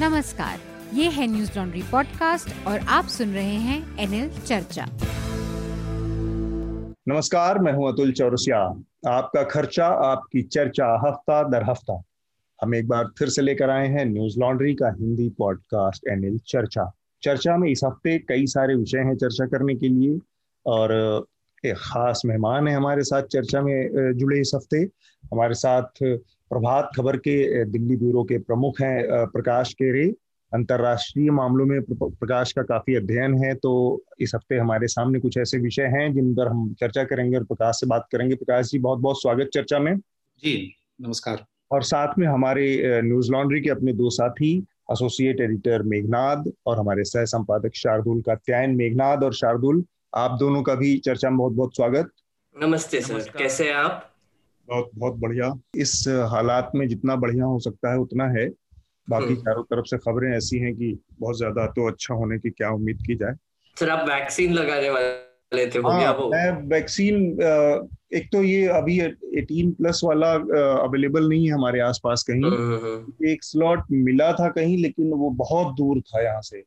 नमस्कार, ये है न्यूज़ लॉन्ड्री पॉडकास्ट और आप सुन रहे हैं एनएल चर्चा। नमस्कार, मैं हूँ अतुल चौरसिया। आपका खर्चा, आपकी चर्चा हफ़्ता दर हफ़्ता। हम एक बार फिर से लेकर आए हैं न्यूज़ लॉन्ड्री का हिंदी पॉडकास्ट एनएल चर्चा। चर्चा में इस हफ़्ते कई सारे विषय हैं चर्चा करने के लिए और एक खास मेहमान है हमारे साथ चर्चा में जुड़े इस हफ़्ते। हमारे साथ प्रभात खबर के दिल्ली ब्यूरो के प्रमुख हैं प्रकाश केरे अंतरराष्ट्रीय मामलों में प्रकाश का काफ़ी अध्ययन है तो इस हफ़्ते हमारे सामने कुछ ऐसे विषय हैं जिन पर हम चर्चा करेंगे और प्रकाश से बात करेंगे। प्रकाश जी बहुत बहुत स्वागत चर्चा में। जी नमस्कार। और साथ में हमारे न्यूज़ लॉन्ड्री के अपने दो साथी एसोसिएट एडिटर मेघनाद और हमारे सह संपादक शार्दुल का कात्यायन मेघनाद और शार्दुल आप दोनों का भी चर्चा में बहुत बहुत स्वागत। नमस्ते सर कैसे हैं आप? बहुत बहुत बढ़िया। इस हालात में जितना बढ़िया हो सकता है उतना है। बाकी हम्म। चारों तरफ़ से खबरें ऐसी हैं कि बहुत ज़्यादा तो अच्छा होने की क्या उम्मीद की जाए। सर आप वैक्सीन लगाने वाले थे हो वो मैं वैक्सीन एक तो ये अभी 18 प्लस वाला अवेलेबल नहीं है हमारे आसपास कहीं। हम्म, हम्म, एक स्लॉट मिला था कहीं लेकिन वो बहुत दूर था यहाँ से।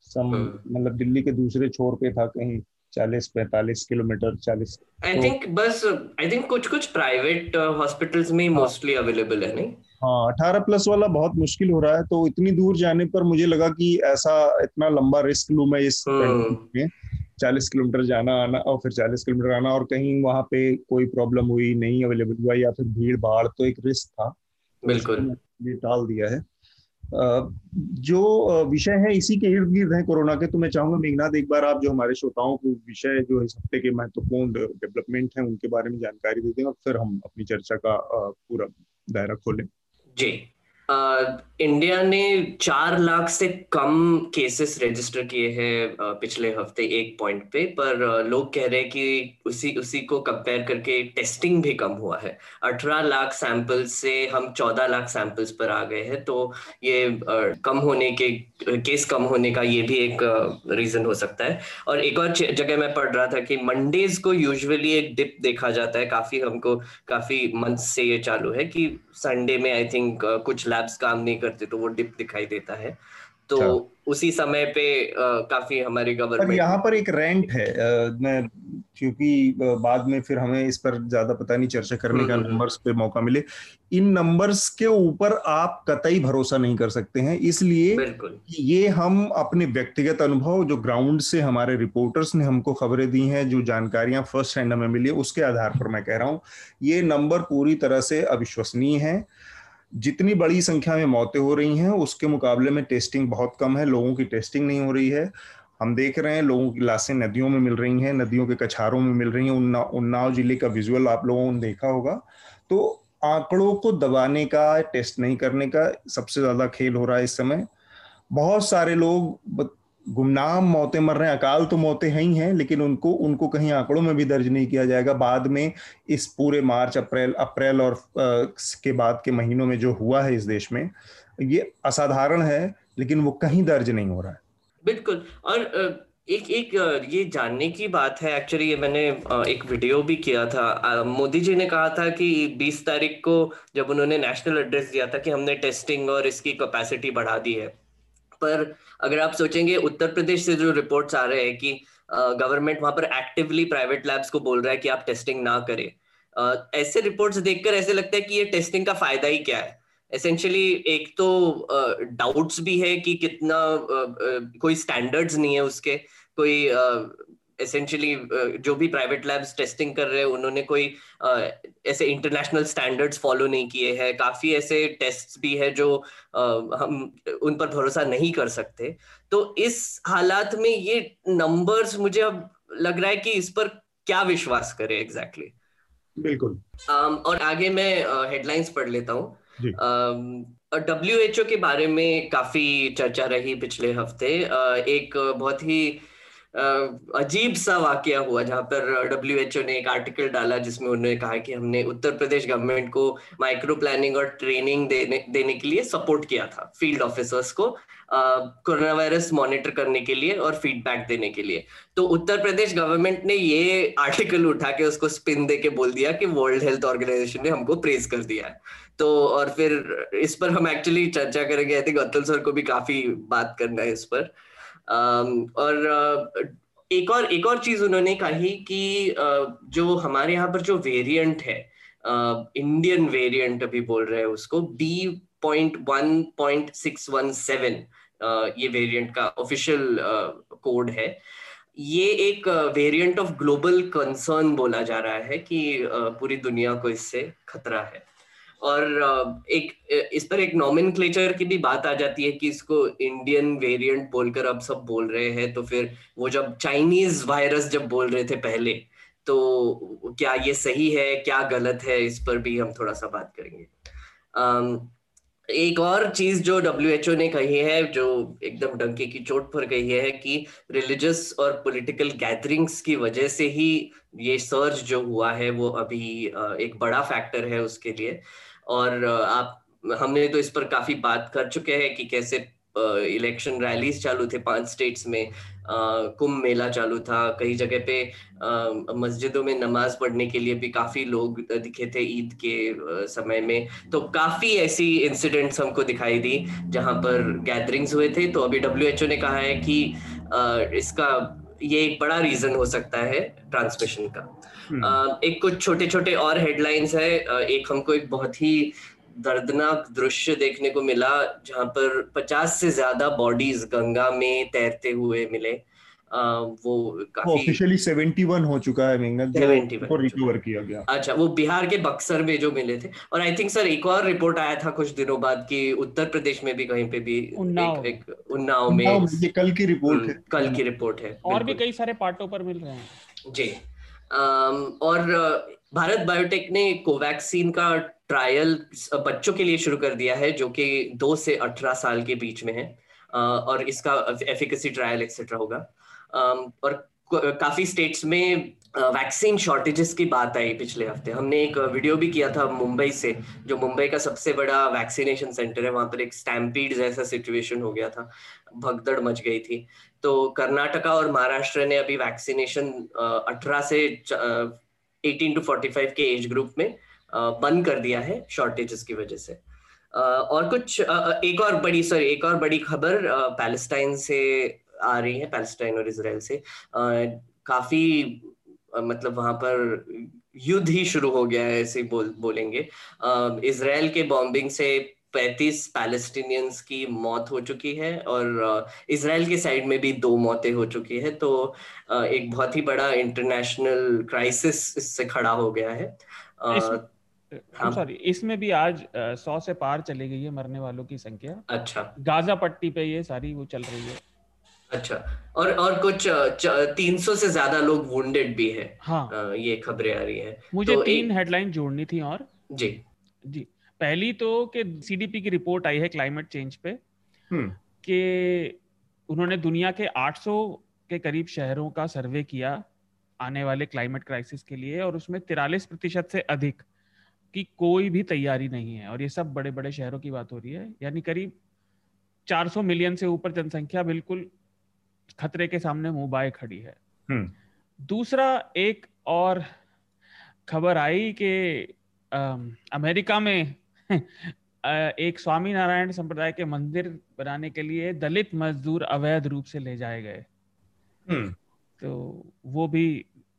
सम मतलब दिल्ली के दूसरे छोर पे था कहीं। चालीस पैंतालीस किलोमीटर चालीस। आई थिंक तो, बस आई थिंक कुछ कुछ प्राइवेट हॉस्पिटल्स में मोस्टली अवेलेबल है नहीं? हाँ अठारह प्लस वाला बहुत मुश्किल हो रहा है तो इतनी दूर जाने पर मुझे लगा कि ऐसा इतना लंबा रिस्क लू मैं इस हम्म। चालीस किलोमीटर जाना आना और फिर चालीस किलोमीटर आना और कहीं वहाँ पे कोई प्रॉब्लम हुई नहीं अवेलेबल हुआ या फिर भीड़ भाड़ तो एक रिस्क था। बिल्कुल। टाल दिया है। जो विषय है इसी के इर्द गिर्द है कोरोना के तो मैं चाहूँगा मेघनाथ, एक बार आप जो हमारे श्रोताओं को विषय जो इस हफ़्ते के महत्वपूर्ण डेवलपमेंट है, उनके बारे में जानकारी दे दें और फिर हम अपनी चर्चा का पूरा दायरा खोलें। जी। इंडिया ने चार लाख से कम केसेस रजिस्टर किए हैं पिछले हफ़्ते एक पॉइंट पे, पर लोग कह रहे हैं कि उसी उसी को कंपेयर करके टेस्टिंग भी कम हुआ है। अठारह लाख सैंपल्स से हम चौदह लाख सैंपल्स पर आ गए हैं तो ये कम होने के केस कम होने का ये भी एक रीजन हो सकता है। और एक और जगह मैं पढ़ रहा था कि मंडेज को यूजुअली एक डिप देखा जाता है, काफ़ी हमको, काफ़ी मंथ से ये चालू है कि संडे में आई थिंक कुछ लैब्स काम नहीं करते तो वो डिप दिखाई देता है तो अच्छा। उसी समय पे आ, काफ़ी हमारी गवर्नमेंट यहाँ पर एक रेंट है क्योंकि बाद में फिर हमें इस पर ज़्यादा पता नहीं चर्चा करने का नंबर्स हम्म, हम्म। पे मौका मिले इन नंबर्स के ऊपर आप कतई भरोसा नहीं कर सकते हैं इसलिए ये हम अपने व्यक्तिगत अनुभव जो ग्राउंड से हमारे रिपोर्टर्स ने हमको खबरें दी हैं जो जानकारियाँ फ़र्स्ट हैंड हमें मिली उसके आधार पर मैं कह रहा हूँ ये नंबर पूरी तरह से अविश्वसनीय है जितनी बड़ी संख्या में मौतें हो रही हैं, उसके मुकाबले में टेस्टिंग बहुत कम है, लोगों की टेस्टिंग नहीं हो रही है। हम देख रहे हैं, लोगों की लाशें नदियों में मिल रही हैं, नदियों के कछारों में मिल रही हैं। उन्ना, उन्नाव ज़िले का विजुअल आप लोगों ने देखा होगा। तो आंकड़ों को दबाने का टेस्ट नहीं करने का सबसे ज़्यादा खेल हो रहा है इस समय। बहुत सारे लोग गुमनाम मौतें मर रहे हैं, अकाल तो मौतें हैं ही हैं, लेकिन उनको उनको कहीं आंकड़ों में भी दर्ज नहीं किया जाएगा। बाद में इस पूरे मार्च, अप्रैल अप्रैल और के बाद के महीनों में जो हुआ है इस देश में, ये असाधारण है, लेकिन वो कहीं दर्ज नहीं हो रहा है। बिल्कुल। और एक एक ये जानने की बात है एक्चुअली ये मैंने एक वीडियो भी किया था। मोदी जी ने कहा था कि 20 तारीख को जब उन्होंने नेशनल एड्रेस दिया था कि हमने टेस्टिंग और इसकी कैपेसिटी बढ़ा दी है। पर अगर आप सोचेंगे, उत्तर प्रदेश से जो रिपोर्ट्स आ रहे हैं कि गवर्नमेंट वहाँ पर एक्टिवली प्राइवेट लैब्स को बोल रहा है कि आप टेस्टिंग ना करें। ऐसे रिपोर्ट्स देखकर ऐसे लगता है कि ये टेस्टिंग का फ़ायदा ही क्या है? एसेंशियली एक तो डाउट्स भी है कि कितना कोई स्टैंडर्ड्स नहीं है उसके, कोई एसेंशियली uh, जो भी प्राइवेट लैब्स टेस्टिंग कर रहे हैं उन्होंने कोई uh, ऐसे इंटरनेशनल स्टैंडर्ड्स फॉलो नहीं किए हैं। काफ़ी ऐसे टेस्ट भी है जो uh, हम उन पर भरोसा नहीं कर सकते। तो इस हालात में ये नंबर्स मुझे अब लग रहा है कि इस पर क्या विश्वास करें एग्जैक्टली exactly. बिल्कुल। Um, और आगे मैं हेडलाइंस पढ़ लेता हूँ। डब्ल्यू एच ओ के बारे में काफ़ी चर्चा रही पिछले हफ़्ते। एक बहुत ही अजीब सा वाक्य हुआ जहाँ पर डब्ल्यू एच ओ ने एक आर्टिकल डाला जिसमें उन्होंने कहा कि हमने उत्तर प्रदेश गवर्नमेंट को माइक्रो प्लानिंग और ट्रेनिंग देने देने के लिए सपोर्ट किया था फ़ील्ड ऑफिसर्स को कोरोना वायरस मॉनिटर करने के लिए और फीडबैक देने के लिए। तो उत्तर प्रदेश गवर्नमेंट ने ये आर्टिकल उठा के उसको स्पिन दे के बोल दिया कि वर्ल्ड हेल्थ ऑर्गेनाइजेशन ने हमको प्रेज कर दिया है। तो और फिर इस पर हम एक्चुअली चर्चा करेंगे। आई थिंक अतुल सर को भी काफ़ी बात करना है इस पर। और एक और एक और चीज़ उन्होंने कही कि जो हमारे यहाँ पर जो वेरिएंट है इंडियन वेरिएंट अभी बोल रहे हैं उसको B point one point six one seven ये वेरिएंट का ऑफिशियल कोड है। ये एक वेरिएंट ऑफ़ ग्लोबल कंसर्न बोला जा रहा है कि पूरी दुनिया को इससे खतरा है। और एक इस पर एक नॉमिन की भी बात आ जाती है कि इसको इंडियन वेरिएंट बोलकर अब सब बोल रहे हैं तो फिर वो जब चाइनीज़ वायरस जब बोल रहे थे पहले तो क्या ये सही है, क्या गलत है, इस पर भी हम थोड़ा सा बात करेंगे। एक और चीज़ जो डब्ल्यू एच ओ ने कही है, जो एकदम डंके की चोट पर कही है कि रिलीजियस और पॉलिटिकल गैदरिंग्स की वजह से ही ये सर्च जो हुआ है, वो अभी एक बड़ा फैक्टर है उसके लिए। और आप, हमने तो इस पर काफ़ी बात कर चुके हैं कि कैसे इलेक्शन रैलीज चालू थे पाँच स्टेट्स में कुंभ मेला चालू था, कई जगह पे मस्जिदों में नमाज़ पढ़ने के लिए भी काफ़ी लोग दिखे थे ईद के समय में तो काफ़ी ऐसी इंसिडेंट्स हमको दिखाई दी, जहाँ पर गैदरिंग्स हुए थे तो अभी डब्ल्यू ने कहा है कि इसका ये एक बड़ा रीजन हो सकता है ट्रांसमिशन का। एक कुछ छोटे छोटे और हेडलाइंस है। एक हमको एक बहुत ही दर्दनाक दृश्य देखने को मिला जहाँ पर 50 से ज़्यादा बॉडीज गंगा में तैरते हुए मिले। आ, वो काफ़ी ऑफिशियली 71 हो चुका है मिंगल जो। रिकवर किया गया। अच्छा वो बिहार के बक्सर में जो मिले थे। और आई थिंक सर एक और रिपोर्ट आया था कुछ दिनों बाद कि उत्तर प्रदेश में भी कहीं पे भी उन्नाव। एक, एक उन्नाव में ये कल की रिपोर्ट हम्म, है। कल की रिपोर्ट है और भी कई सारे पार्टों पर मिल रहे हैं। जी। और भारत बायोटेक ने कोवैक्सीन का ट्रायल बच्चों के लिए शुरू कर दिया है, जो कि दो से अठारह साल के बीच में है। और इसका एफिकेसी ट्रायल एक्सेट्रा होगा। और काफ़ी स्टेट्स में वैक्सीन शॉर्टेजेस की बात आई पिछले हफ़्ते। हमने एक वीडियो भी किया था मुंबई से, जो मुंबई का सबसे बड़ा वैक्सीनेशन सेंटर है, वहाँ पर एक स्टैम्पीड जैसा सिचुएशन हो गया था। भगदड़ मच गई थी। तो कर्नाटका और महाराष्ट्र ने अभी वैक्सीनेशन अठारह से एटीन टू फोर्टी फाइव के एज ग्रुप में बंद कर दिया है शॉर्टेजेस की वजह से। और कुछ एक और बड़ी सॉरी एक और बड़ी खबर पैलेस्टाइन से आ रही है पैलेस्टाइन और इसराइल से। काफ़ी मतलब वहाँ पर युद्ध ही शुरू हो गया है ऐसे बोल बोलेंगे। इसराइल के बॉम्बिंग से 35 पैलेस्टीनियंस की मौत हो चुकी है और इसराइल के साइड में भी दो मौतें हो चुकी है तो एक बहुत ही बड़ा इंटरनेशनल क्राइसिस इससे खड़ा हो गया है। सॉरी हाँ। इसमें भी आज सौ से पार चली गई है मरने वालों की संख्या। अच्छा। गाजा पट्टी पे ये सारी वो चल रही है। अच्छा। और और कुछ तीन सौ से ज़्यादा लोग वुंडेड भी है। हाँ। ये खबरें आ रही है। मुझे तो तीन एक... हेडलाइन जोड़नी थी और। जी। जी। पहली तो कि सीडीपी की रिपोर्ट आई है क्लाइमेट चेंज पे हम्म। कि उन्होंने दुनिया के 800 के करीब शहरों का सर्वे किया आने वाले क्लाइमेट क्राइसिस के लिए और उसमें तिरालीस प्रतिशत से अधिक की कोई भी तैयारी नहीं है और ये सब बड़े बड़े शहरों की बात हो रही है। यानी करीब 400 मिलियन से ऊपर जनसंख्या बिल्कुल खतरे के सामने मुँह बाए खड़ी है हम्म। दूसरा एक और खबर आई कि अमेरिका में एक स्वामी नारायण संप्रदाय के मंदिर बनाने के लिए दलित मजदूर अवैध रूप से ले जाए गए हम्म। तो वो भी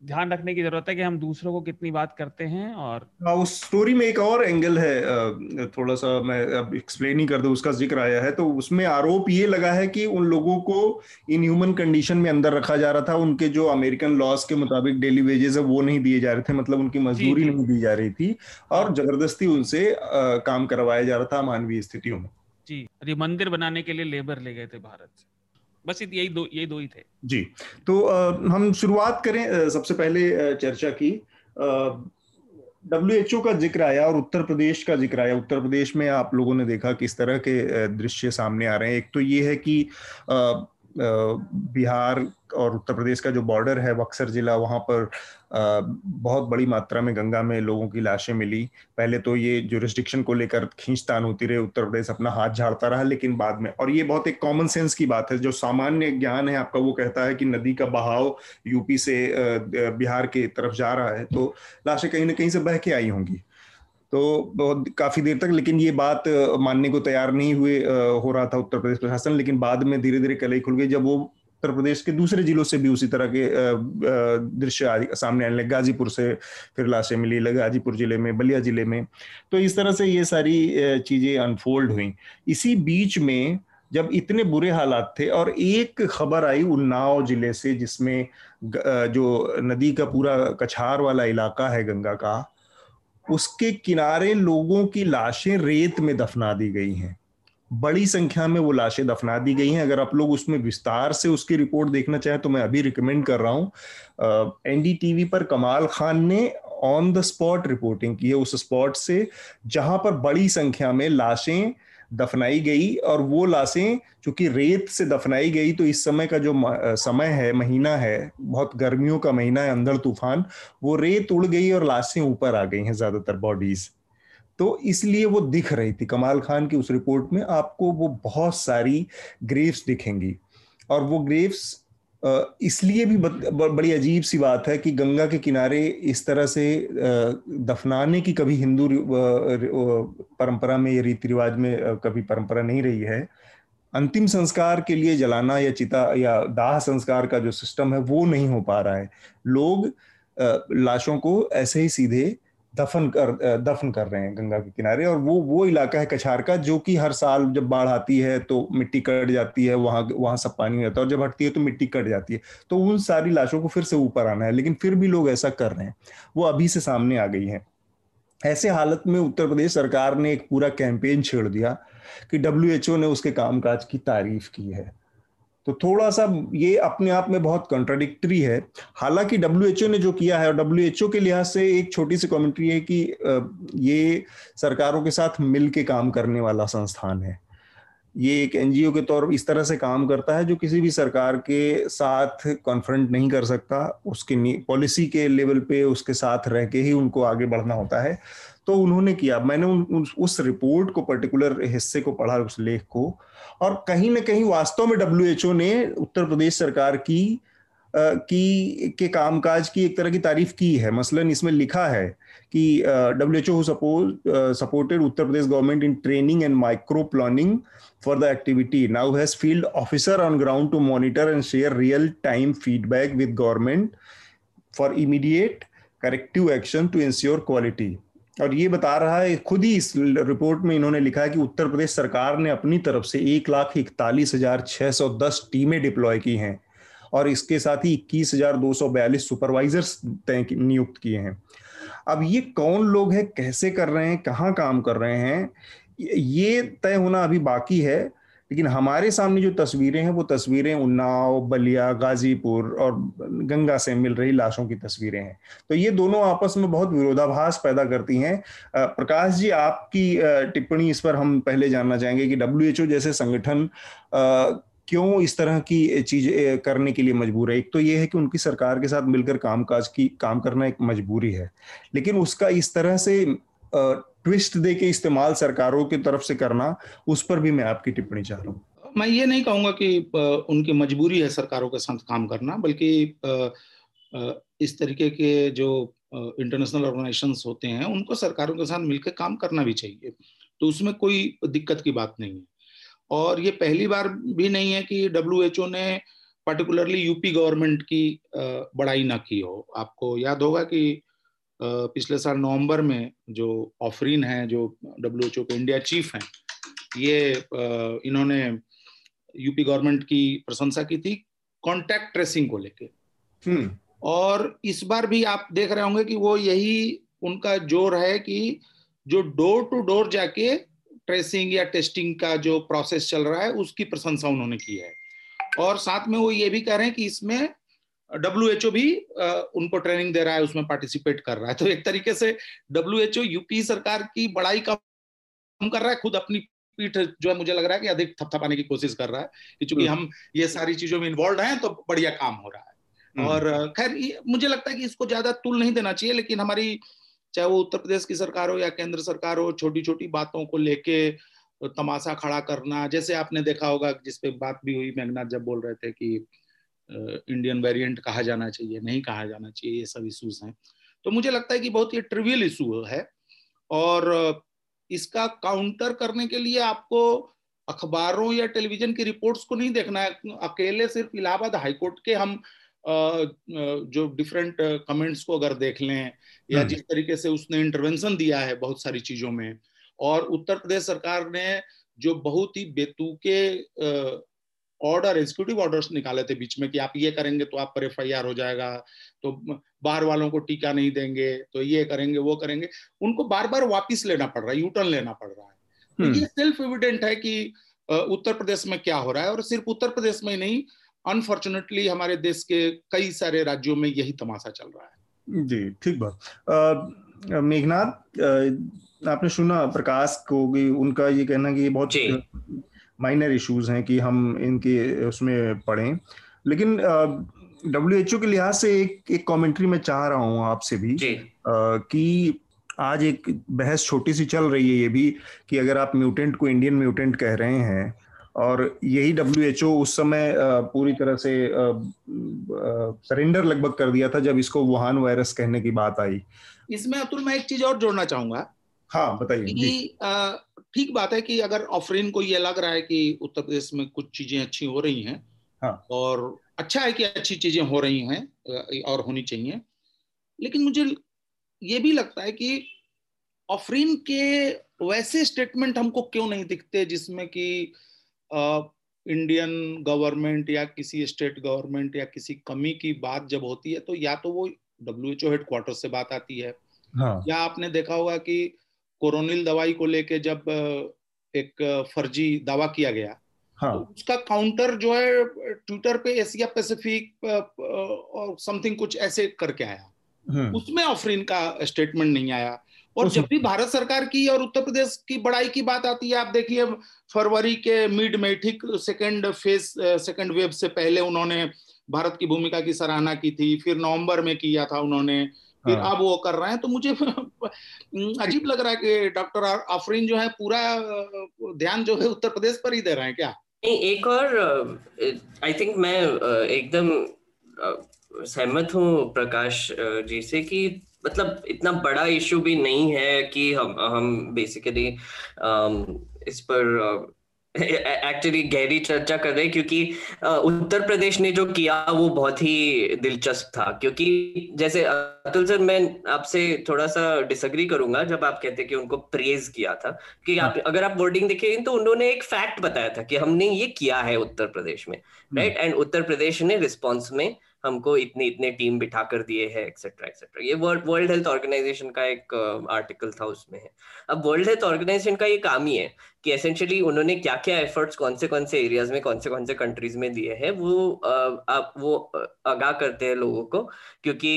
ध्यान रखने की ज़रूरत है कि हम दूसरों को कितनी बात करते हैं और हाँ उस स्टोरी में एक और एंगल है थोड़ा सा मैं अब एक्सप्लेन ही कर दूँ उसका ज़िक्र आया है। तो उसमें आरोप ये लगा है कि उन लोगों को इन ह्यूमन कंडीशन में अंदर रखा जा रहा था उनके जो अमेरिकन लॉस के मुताबिक डेली वेजेस है वो नहीं दिए जा रहे थे मतलब उनकी मजदूरी नहीं दी जा रही थी और हाँ। ज़बरदस्ती उनसे काम करवाया जा रहा था मानवीय स्थितियों में। जी मंदिर बनाने के लिए लेबर ले गए थे भारत से। बस यही दो यही दो ही थे। जी तो आ, हम शुरुआत करें सबसे पहले चर्चा की डब्ल्यू एच ओ का ज़िक्र आया और उत्तर प्रदेश का ज़िक्र आया। उत्तर प्रदेश में आप लोगों ने देखा किस तरह के दृश्य सामने आ रहे हैं। एक तो ये है कि बिहार और उत्तर प्रदेश का जो बॉर्डर है बक्सर जिला, वहाँ पर बहुत बड़ी मात्रा में गंगा में लोगों की लाशें मिली। पहले तो ये जुरिस्डिक्शन को लेकर खींचतान होती रही, उत्तर प्रदेश अपना हाथ झाड़ता रहा, लेकिन बाद में, और ये बहुत एक कॉमन सेंस की बात है, जो सामान्य ज्ञान है आपका वो कहता है कि नदी का बहाव यूपी से बिहार की तरफ़ जा रहा है तो लाशें कहीं ना कहीं से बह के आई होंगी। तो बहुत, काफ़ी देर तक, लेकिन ये बात मानने को तैयार नहीं हुए हो रहा था उत्तर प्रदेश प्रशासन, लेकिन बाद में धीरे धीरे कलई खुल गई, जब वो उत्तर प्रदेश के दूसरे जिलों से भी उसी तरह के दृश्य सामने आने लगे, गाजीपुर से फिर लाशें मिली गाजीपुर ज़िले में, बलिया ज़िले में। तो इस तरह से ये सारी चीज़ें अनफोल्ड हुई। इसी बीच में, जब इतने बुरे हालात थे, और एक खबर आई उन्नाव ज़िले से, जिसमें जो नदी का पूरा कछार वाला इलाका है गंगा का उसके किनारे लोगों की लाशें रेत में दफना दी गई हैं। बड़ी संख्या में वो लाशें दफना दी गई हैं। अगर आप लोग उसमें विस्तार से उसकी रिपोर्ट देखना चाहें तो मैं अभी रिकमेंड कर रहा हूँ। एनडीटीवी पर कमाल खान ने ऑन द स्पॉट रिपोर्टिंग की है। उस स्पॉट से जहाँ पर बड़ी संख्या में लाशें दफनाई गई और वो लाशें, चूँकि रेत से दफनाई गई तो इस समय का जो समय है, महीना है, बहुत गर्मियों का महीना है, अंदर तूफ़ान, वो रेत उड़ गई और लाशें ऊपर आ गई हैं ज़्यादातर बॉडीज तो इसलिए वो दिख रही थी। कमाल खान की उस रिपोर्ट में आपको वो बहुत सारी ग्रेव्स दिखेंगी। और वो ग्रेव्स इसलिए भी बड़ी अजीब सी बात है कि गंगा के किनारे इस तरह से दफनाने की कभी हिंदू परंपरा में या रीति रिवाज में कभी परंपरा नहीं रही है। अंतिम संस्कार के लिए जलाना या चिता, या दाह संस्कार का जो सिस्टम है, वो नहीं हो पा रहा है। लोग लाशों को ऐसे ही सीधे दफन कर दफन कर रहे हैं गंगा के किनारे और वो वो इलाका है कछार का, जो कि हर साल जब बाढ़ आती है तो मिट्टी कट जाती है, वहाँ वहाँ सब पानी रहता है और जब हटती है तो मिट्टी कट जाती है। तो उन सारी लाशों को फिर से ऊपर आना है, लेकिन फिर भी लोग ऐसा कर रहे हैं। वो अभी से सामने आ गई है। ऐसे हालत में उत्तर प्रदेश सरकार ने एक पूरा कैंपेन छेड़ दिया कि डब्ल्यूएचओ ने उसके कामकाज की तारीफ़ की है। तो थोड़ा सा ये अपने आप में बहुत कॉन्ट्राडिक्टरी है। हालाँकि डब्ल्यू ने जो किया है, और डब्ल्यू के लिहाज से एक छोटी सी कमेंट्री है कि ये सरकारों के साथ मिल के काम करने वाला संस्थान है। ये एक एनजीओ के तौर, इस तरह से काम करता है जो किसी भी सरकार के साथ कॉन्फ्रेंट नहीं कर सकता। उसके पॉलिसी के लेवल पे उसके साथ रह के ही उनको आगे बढ़ना होता है। तो उन्होंने किया। मैंने उन, उन, उस रिपोर्ट को पर्टिकुलर हिस्से को पढ़ा उस लेख को। और कहीं ना कहीं वास्तव में डब्ल्यू ने उत्तर प्रदेश सरकार की की के कामकाज की एक तरह की तारीफ़ की है। मसलन इसमें लिखा है कि W H O supported Uttar Pradesh government in training and micro planning for the activity now has field officer on ground to monitor and share real time feedback with government for immediate corrective action to ensure quality और ये बता रहा है, खुद ही इस report में इन्होंने लिखा है कि उत्तर प्रदेश सरकार ने अपनी तरफ़ से एक लाख इकतालीस हज़ार छह सौ दस टीमें डिप्लॉय की हैं और इसके साथ ही इक्कीस हज़ार दो सौ बयालीस सुपरवाइजर्स तय नियुक्त किए हैं। अब ये कौन लोग हैं, कैसे कर रहे हैं, कहाँ काम कर रहे हैं, ये तय होना अभी बाकी है। लेकिन हमारे सामने जो तस्वीरें हैं, वो तस्वीरें उन्नाव, बलिया, गाजीपुर और गंगा से मिल रही लाशों की तस्वीरें हैं। तो ये दोनों आपस में बहुत विरोधाभास पैदा करती हैं। प्रकाश जी, आपकी टिप्पणी इस पर हम पहले जानना चाहेंगे कि डब्ल्यू जैसे संगठन क्यों इस तरह की चीज़ करने के लिए मजबूर है? एक तो ये है कि उनकी सरकार के साथ मिलकर कामकाज की, काम करना एक मजबूरी है। लेकिन उसका इस तरह से ट्विस्ट दे के इस्तेमाल सरकारों की तरफ़ से करना, उस पर भी मैं आपकी टिप्पणी चाह रहा हूँ। मैं ये नहीं कहूँगा कि उनकी मजबूरी है सरकारों के साथ काम करना, बल्कि इस तरीके के जो इंटरनेशनल ऑर्गेनाइजेशन होते हैं, उनको सरकारों के साथ मिलकर काम करना भी चाहिए। तो उसमें कोई दिक्कत की बात नहीं है। और ये पहली बार भी नहीं है कि WHO ने पर्टिकुलरली यूपी गवर्नमेंट की बड़ाई ना की हो। आपको याद होगा कि पिछले साल नवंबर में जो ऑफरीन है जो डब्ल्यू एच ओ के इंडिया चीफ हैं ये इन्होंने यूपी गवर्नमेंट की प्रशंसा की थी कॉन्टैक्ट ट्रेसिंग को लेके हम्म। और इस बार भी आप देख रहे होंगे कि वो यही उनका ज़ोर है कि जो डोर टू डोर जाके ट्रेसिंग या टेस्टिंग का जो प्रोसेस चल रहा है उसकी प्रशंसा उन्होंने की है और साथ में वो ये भी कह रहे हैं कि इसमें डब्ल्यू एच ओ भी उनको ट्रेनिंग दे रहा है उसमें पार्टिसिपेट कर रहा है तो एक तरीके से डब्ल्यू एच ओ यूपी सरकार की बड़ाई कम कर रहा है खुद अपनी पीठ जो है मुझे लग रहा है कि अधिक थपथपाने की कोशिश कर रहा है कि चूँकि हम्म। हम ये सारी चीज़ों में इन्वॉल्व हैं तो बढ़िया काम हो रहा है हम्म। और खैर मुझे लगता है कि इसको ज़्यादा तुल नहीं देना चाहिए लेकिन हमारी चाहे वो उत्तर प्रदेश की सरकार हो या केंद्र सरकार हो छोटी छोटी बातों को लेके तमाशा खड़ा करना जैसे आपने देखा होगा जिसपे बात भी हुई मेघनाथ जब बोल रहे थे कि इंडियन वेरिएंट कहा जाना चाहिए नहीं कहा जाना चाहिए ये सब इश्यूज़ हैं तो मुझे लगता है कि बहुत ही ट्रिवियल इशू है और इसका काउंटर करने के लिए आपको अखबारों या टेलीविज़न की रिपोर्ट्स को नहीं देखना है अकेले सिर्फ़ इलाहाबाद हाईकोर्ट के हम जो डिफरेंट कमेंट्स को अगर देख लें या हम्म। जिस तरीके से उसने इंटरवेंशन दिया है बहुत सारी चीज़ों में और उत्तर प्रदेश सरकार ने जो बहुत ही बेतुके ऑर्डर एग्जीक्यूटिव ऑर्डर्स निकाले थे बीच में कि आप ये करेंगे तो आप पर एफ़ हो जाएगा तो बाहर वालों को टीका नहीं देंगे तो ये करेंगे वो करेंगे। उनको बार बार वापिस लेना पड़ रहा है यूटर्न लेना पड़ रहा है। तो हम्म। ये सेल्फ एविडेंट है कि उत्तर प्रदेश में क्या हो रहा है और सिर्फ़ उत्तर प्रदेश में ही नहीं अनफॉर्चुनेटली हमारे देश के कई सारे राज्यों में यही तमाशा चल रहा है। जी ठीक बात। मेघनाथ आपने सुना प्रकाश को उनका ये कहना कि ये बहुत माइनर इश्यूज़ हैं कि हम इनके उसमें पढ़ें। लेकिन डब्ल्यू एच ओ के लिहाज से एक एक कमेंट्री में चाह रहा हूँ आपसे भी आ, कि आज एक बहस छोटी सी चल रही है ये भी कि अगर आप म्यूटेंट को इंडियन म्यूटेंट कह रहे हैं और यही डब्ल्यू एच ओ उस समय पूरी तरह से सरेंडर लगभग कर दिया था जब इसको वुहान वायरस कहने की बात आई। इसमें अतुल मैं एक चीज़ और जोड़ना चाहूँगा। हाँ बताइए ठीक बात है कि अगर ऑफरीन को ये लग रहा है कि उत्तर प्रदेश में कुछ चीज़ें अच्छी हो रही हैं हाँ. और अच्छा है कि अच्छी चीज़ें हो रही हैं और होनी चाहिए लेकिन मुझे ये भी लगता है कि ऑफरीन के वैसे स्टेटमेंट हमको क्यों नहीं दिखते जिसमें कि इंडियन गवर्नमेंट या किसी स्टेट गवर्नमेंट या किसी कमी की बात जब होती है तो या तो वो डब्ल्यू एच ओ हेडक्वार्टर से बात आती है हाँ. या आपने देखा होगा कि कोरोनिल दवाई को लेके जब एक फर्जी दावा किया गया हाँ. तो उसका काउंटर जो है ट्विटर पे एशिया पैसिफिक और समथिंग कुछ ऐसे करके आया हम्म। उसमें ऑफरीन का स्टेटमेंट नहीं आया और जब भी भारत सरकार की और उत्तर प्रदेश की बड़ाई की बात आती है आप देखिए फरवरी के मिड में ठीक सेकंड फ़ेज़ सेकेंड वेव से पहले उन्होंने भारत की भूमिका की सराहना की थी फिर नवंबर में किया था उन्होंने फिर हाँ। अब वो कर रहे हैं तो मुझे अजीब लग रहा है कि डॉक्टर आफरीन जो है पूरा ध्यान जो है उत्तर प्रदेश पर ही दे रहे हैं क्या एक और आई थिंक मैं एकदम सहमत हूँ प्रकाश जी से कि मतलब इतना बड़ा इशू भी नहीं है कि हम हम बेसिकली इस पर एक्चुअली गहरी चर्चा कर रहे हैं क्योंकि उत्तर प्रदेश ने जो किया वो बहुत ही दिलचस्प था। क्योंकि जैसे अतुल सर मैं आपसे थोड़ा सा डिसग्री करूँगा जब आप कहते कि उनको प्रेज किया था। कि आप हाँ। अगर आप वर्डिंग देखें तो उन्होंने एक फैक्ट बताया था कि हमने ये किया है उत्तर प्रदेश में राइट एंड उत्तर प्रदेश ने रिस्पॉन्स में हमको इतने इतने टीम बिठा कर दिए हैं एक्सेट्रा एक्सेट्रा ये वर्ल्ड वर्ल्ड हेल्थ ऑर्गेनाइजेशन का एक आर्टिकल था उसमें है। अब वर्ल्ड हेल्थ ऑर्गेनाइजेशन का ये काम ही है कि एसेंशियली उन्होंने क्या क्या एफर्ट्स कौन से कौन से एरियाज़ में कौन से कौन से कंट्रीज़ में दिए हैं, वो आप, वो आगाह करते हैं लोगों को, क्योंकि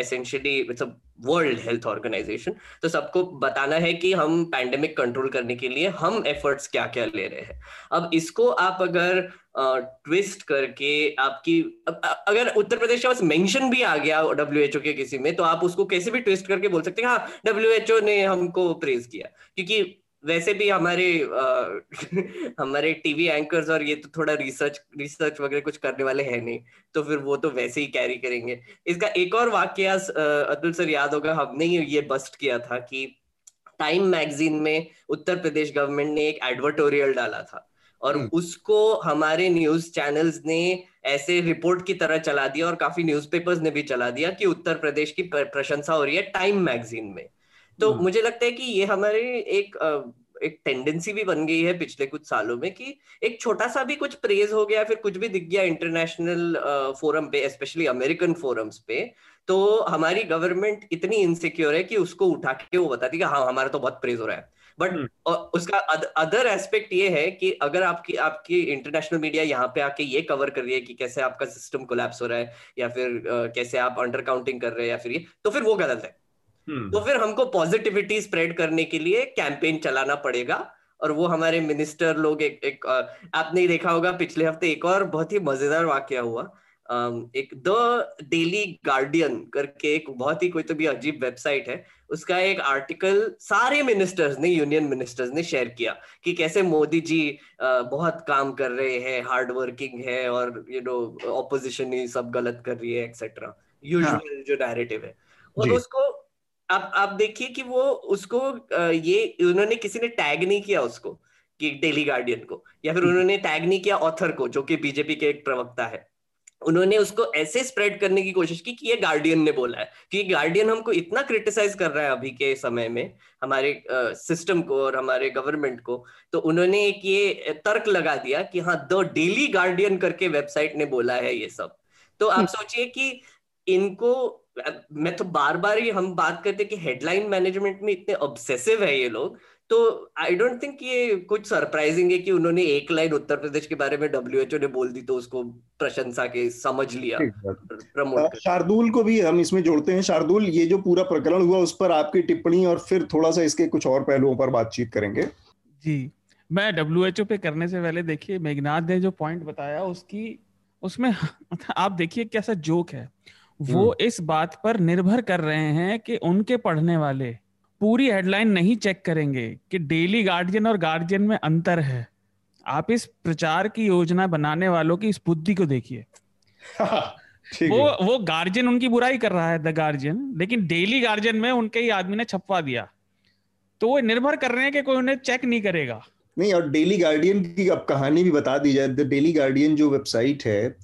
एसेंशियली मतलब वर्ल्ड हेल्थ ऑर्गेनाइजेशन तो सबको बताना है कि हम पैंडेमिक कंट्रोल करने के लिए हम एफर्ट्स क्या क्या ले रहे हैं। अब इसको आप अगर ट्विस्ट करके आपकी अगर उत्तर प्रदेश के पास मेंशन भी आ गया डब्ल्यू एच ओ के किसी में तो आप उसको कैसे भी ट्विस्ट करके बोल सकते हैं हाँ डब्ल्यू एच ओ ने हमको प्रेज किया, क्योंकि वैसे भी हमारे आ, हमारे टीवी एंकर्स और ये तो थोड़ा रिसर्च रिसर्च वगैरह कुछ करने वाले हैं नहीं तो फिर वो तो वैसे ही कैरी करेंगे इसका एक और वाक्य अतुल सर याद होगा हमने ही ये बस्ट किया था कि टाइम मैगजीन में उत्तर प्रदेश गवर्नमेंट ने एक एडवर्टोरियल डाला था और हम्म। उसको हमारे न्यूज़ चैनल्स ने ऐसे रिपोर्ट की तरह चला दिया और काफ़ी न्यूज़पेपर्स ने भी चला दिया कि उत्तर प्रदेश की प्रशंसा हो रही है टाइम मैगजीन में तो हम्म। मुझे लगता है कि ये हमारे एक एक टेंडेंसी भी बन गई है पिछले कुछ सालों में कि एक छोटा सा भी कुछ प्रेज हो गया फिर कुछ भी दिख गया इंटरनेशनल फोरम पे स्पेशली अमेरिकन फोरम्स पे तो हमारी गवर्नमेंट इतनी इनसिक्योर है कि उसको उठा के वो बताती है हाँ हमारा तो बहुत प्रेज हो रहा है बट हम्म। उसका अदर एस्पेक्ट ये है कि अगर आपकी आपकी इंटरनेशनल मीडिया यहाँ पे आके ये कवर कर रही है कि कैसे आपका सिस्टम कोलैप्स हो रहा है या फिर कैसे आप अंडर काउंटिंग कर रहे हैं या फिर ये तो फिर वो गलत है हम्म। तो फिर हमको पॉजिटिविटी स्प्रेड करने के लिए कैंपेन चलाना पड़ेगा। और वो हमारे मिनिस्टर लोग एक एक आपने देखा होगा पिछले हफ़्ते एक और बहुत ही मज़ेदार वाक्य हुआ। एक द डेली गार्डियन करके एक बहुत ही कोई तो भी अजीब वेबसाइट है उसका एक आर्टिकल सारे मिनिस्टर्स ने यूनियन मिनिस्टर्स ने शेयर किया कि कैसे मोदी जी बहुत काम कर रहे हैं हार्ड वर्किंग है और यू नो ऑपोजिशन ही सब गलत कर रही है एक्सेट्रा यूजुअल हाँ. जो नैरेटिव है। और उसको आप आप देखिए कि वो उसको ये उन्होंने किसी ने टैग नहीं किया उसको कि डेली गार्डियन को या फिर हम्म। उन्होंने टैग नहीं किया ऑथर को जो कि बीजेपी के एक प्रवक्ता है उन्होंने उसको ऐसे स्प्रेड करने की कोशिश की कि ये गार्डियन ने बोला है कि गार्डियन हमको इतना क्रिटिसाइज कर रहा है अभी के समय में हमारे सिस्टम को और हमारे गवर्नमेंट को तो उन्होंने एक ये तर्क लगा दिया कि हाँ द डेली गार्डियन करके वेबसाइट ने बोला है ये सब तो आप हम्म। सोचिए कि इनको मैं तो बार बार ही हम बात करते कि हेडलाइन मैनेजमेंट में इतने ऑब्सेसिव है ये लोग तो आई डोंट थिंक ये कुछ सरप्राइजिंग है कि उन्होंने एक लाइन उत्तर प्रदेश के बारे में डब्ल्यूएचओ ने बोल दी तो उसको प्रशंसा के समझ लिया प्रमोट शार्दुल को भी हम इसमें जोड़ते हैं। शार्दुल ये जो पूरा प्रकरण हुआ उस पर आपकी टिप्पणी और फिर थोड़ा सा इसके कुछ और पहलुओं पर बातचीत करेंगे। जी मैं डब्ल्यूएचओ पे करने से पहले देखिए मेघनाथ ने जो पॉइंट बताया उसकी उसमें आप देखिए कैसा जोक है। वो हम्म। इस बात पर निर्भर कर रहे हैं कि उनके पढ़ने वाले पूरी हेडलाइन नहीं चेक करेंगे कि डेली गार्जियन और गार्जियन में अंतर है। आप इस प्रचार की योजना बनाने वालों की इस बुद्धि को देखिए। वो वो गार्जियन उनकी बुराई कर रहा है द गार्जियन लेकिन डेली गार्जियन में उनके ही आदमी ने छपवा दिया। तो वो निर्भर कर रहे हैं कि कोई उन्हें चेक नहीं करेगा। नहीं और डेली गार्डियन की अब कहानी भी बता दी जाए। द डेली गार्डियन जो वेबसाइट है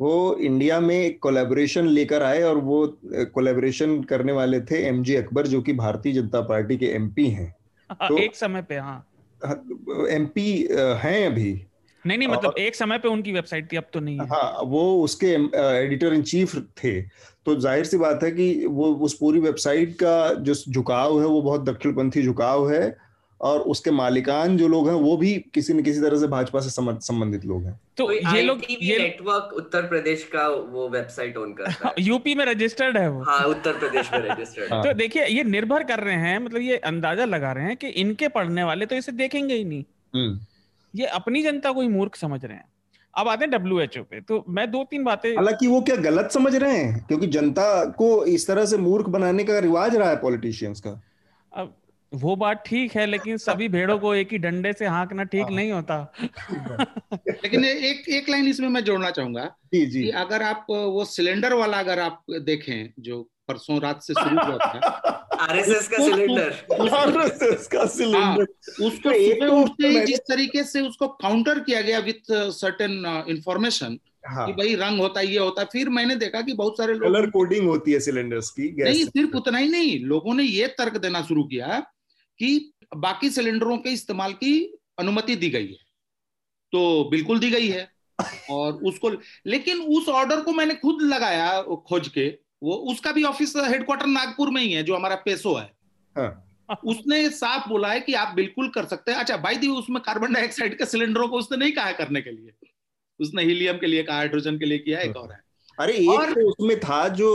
वो इंडिया में एक कोलेबोरेशन लेकर आए और वो कोलेबोरेशन करने वाले थे एमजी अकबर जो कि भारतीय जनता पार्टी के एमपी हैं। हाँ, तो एक समय पे हाँ। एमपी हैं अभी। नहीं नहीं मतलब एक समय पे उनकी वेबसाइट थी अब तो नहीं है। हाँ वो उसके एडिटर इन चीफ थे। तो ज़ाहिर सी बात है कि वो उस पूरी वेबसाइट का जो झुकाव है वो बहुत दक्षिणपंथी झुकाव है। और उसके मालिकान जो लोग हैं वो भी किसी न किसी तरह से भाजपा से संबंधित लोग हैं। तो ये लोग ये नेटवर्क उत्तर प्रदेश का वो वेबसाइट ओन करता है। यूपी में रजिस्टर्ड है वो। हाँ उत्तर प्रदेश में रजिस्टर्ड हाँ। तो देखिए ये निर्भर कर रहे हैं मतलब ये अंदाज़ा लगा रहे हैं कि इनके पढ़ने वाले तो इसे देखेंगे ही नहीं। हम्म। ये अपनी जनता को ही मूर्ख समझ रहे हैं। अब आते हैं डब्ल्यू एच ओ पे तो मैं दो तीन बातें हालाँकि वो क्या गलत समझ रहे हैं? क्योंकि जनता को इस तरह से मूर्ख बनाने का रिवाज रहा है पॉलिटिशियंस का। अब वो बात ठीक है लेकिन सभी भेड़ों को एक ही डंडे से हाँकना ठीक हाँ। नहीं होता। लेकिन एक एक लाइन इसमें मैं जोड़ना चाहूँगा जी जी। कि अगर आप वो सिलेंडर वाला अगर आप देखें जो परसों रात से शुरू हुआ था आरएसएस का सिलेंडर। आरएसएस का सिलेंडर। हाँ, उसको एक तो उठते ही जिस तरीके से उसको काउंटर किया गया विथ सर्टेन इंफॉर्मेशन हाँ. कि भाई रंग होता है ये होता। है फिर मैंने देखा कि बहुत सारे लोग कलर कोडिंग होती है सिलेंडर्स की नहीं सिर्फ़ उतना ही नहीं लोगों ने ये तर्क देना शुरू किया कि बाकी सिलेंडरों के इस्तेमाल की अनुमति दी गई है। तो बिल्कुल दी गई है और उसको लेकिन उस ऑर्डर को मैंने खुद लगाया खोज के वो उसका भी ऑफ़िस हेडक्वार्टर नागपुर में ही है जो हमारा पेसो है। हाँ। उसने साफ़ बोला है कि आप बिल्कुल कर सकते हैं। अच्छा भाई दी उसमें कार्बन डाइऑक्साइड के सिलेंडरों को उसने नहीं कहा करने के लिए। उसने हीलियम के लिए कहा हाइड्रोजन के लिए किया एक हाँ। और है। अरे एक और... तो उसमें था जो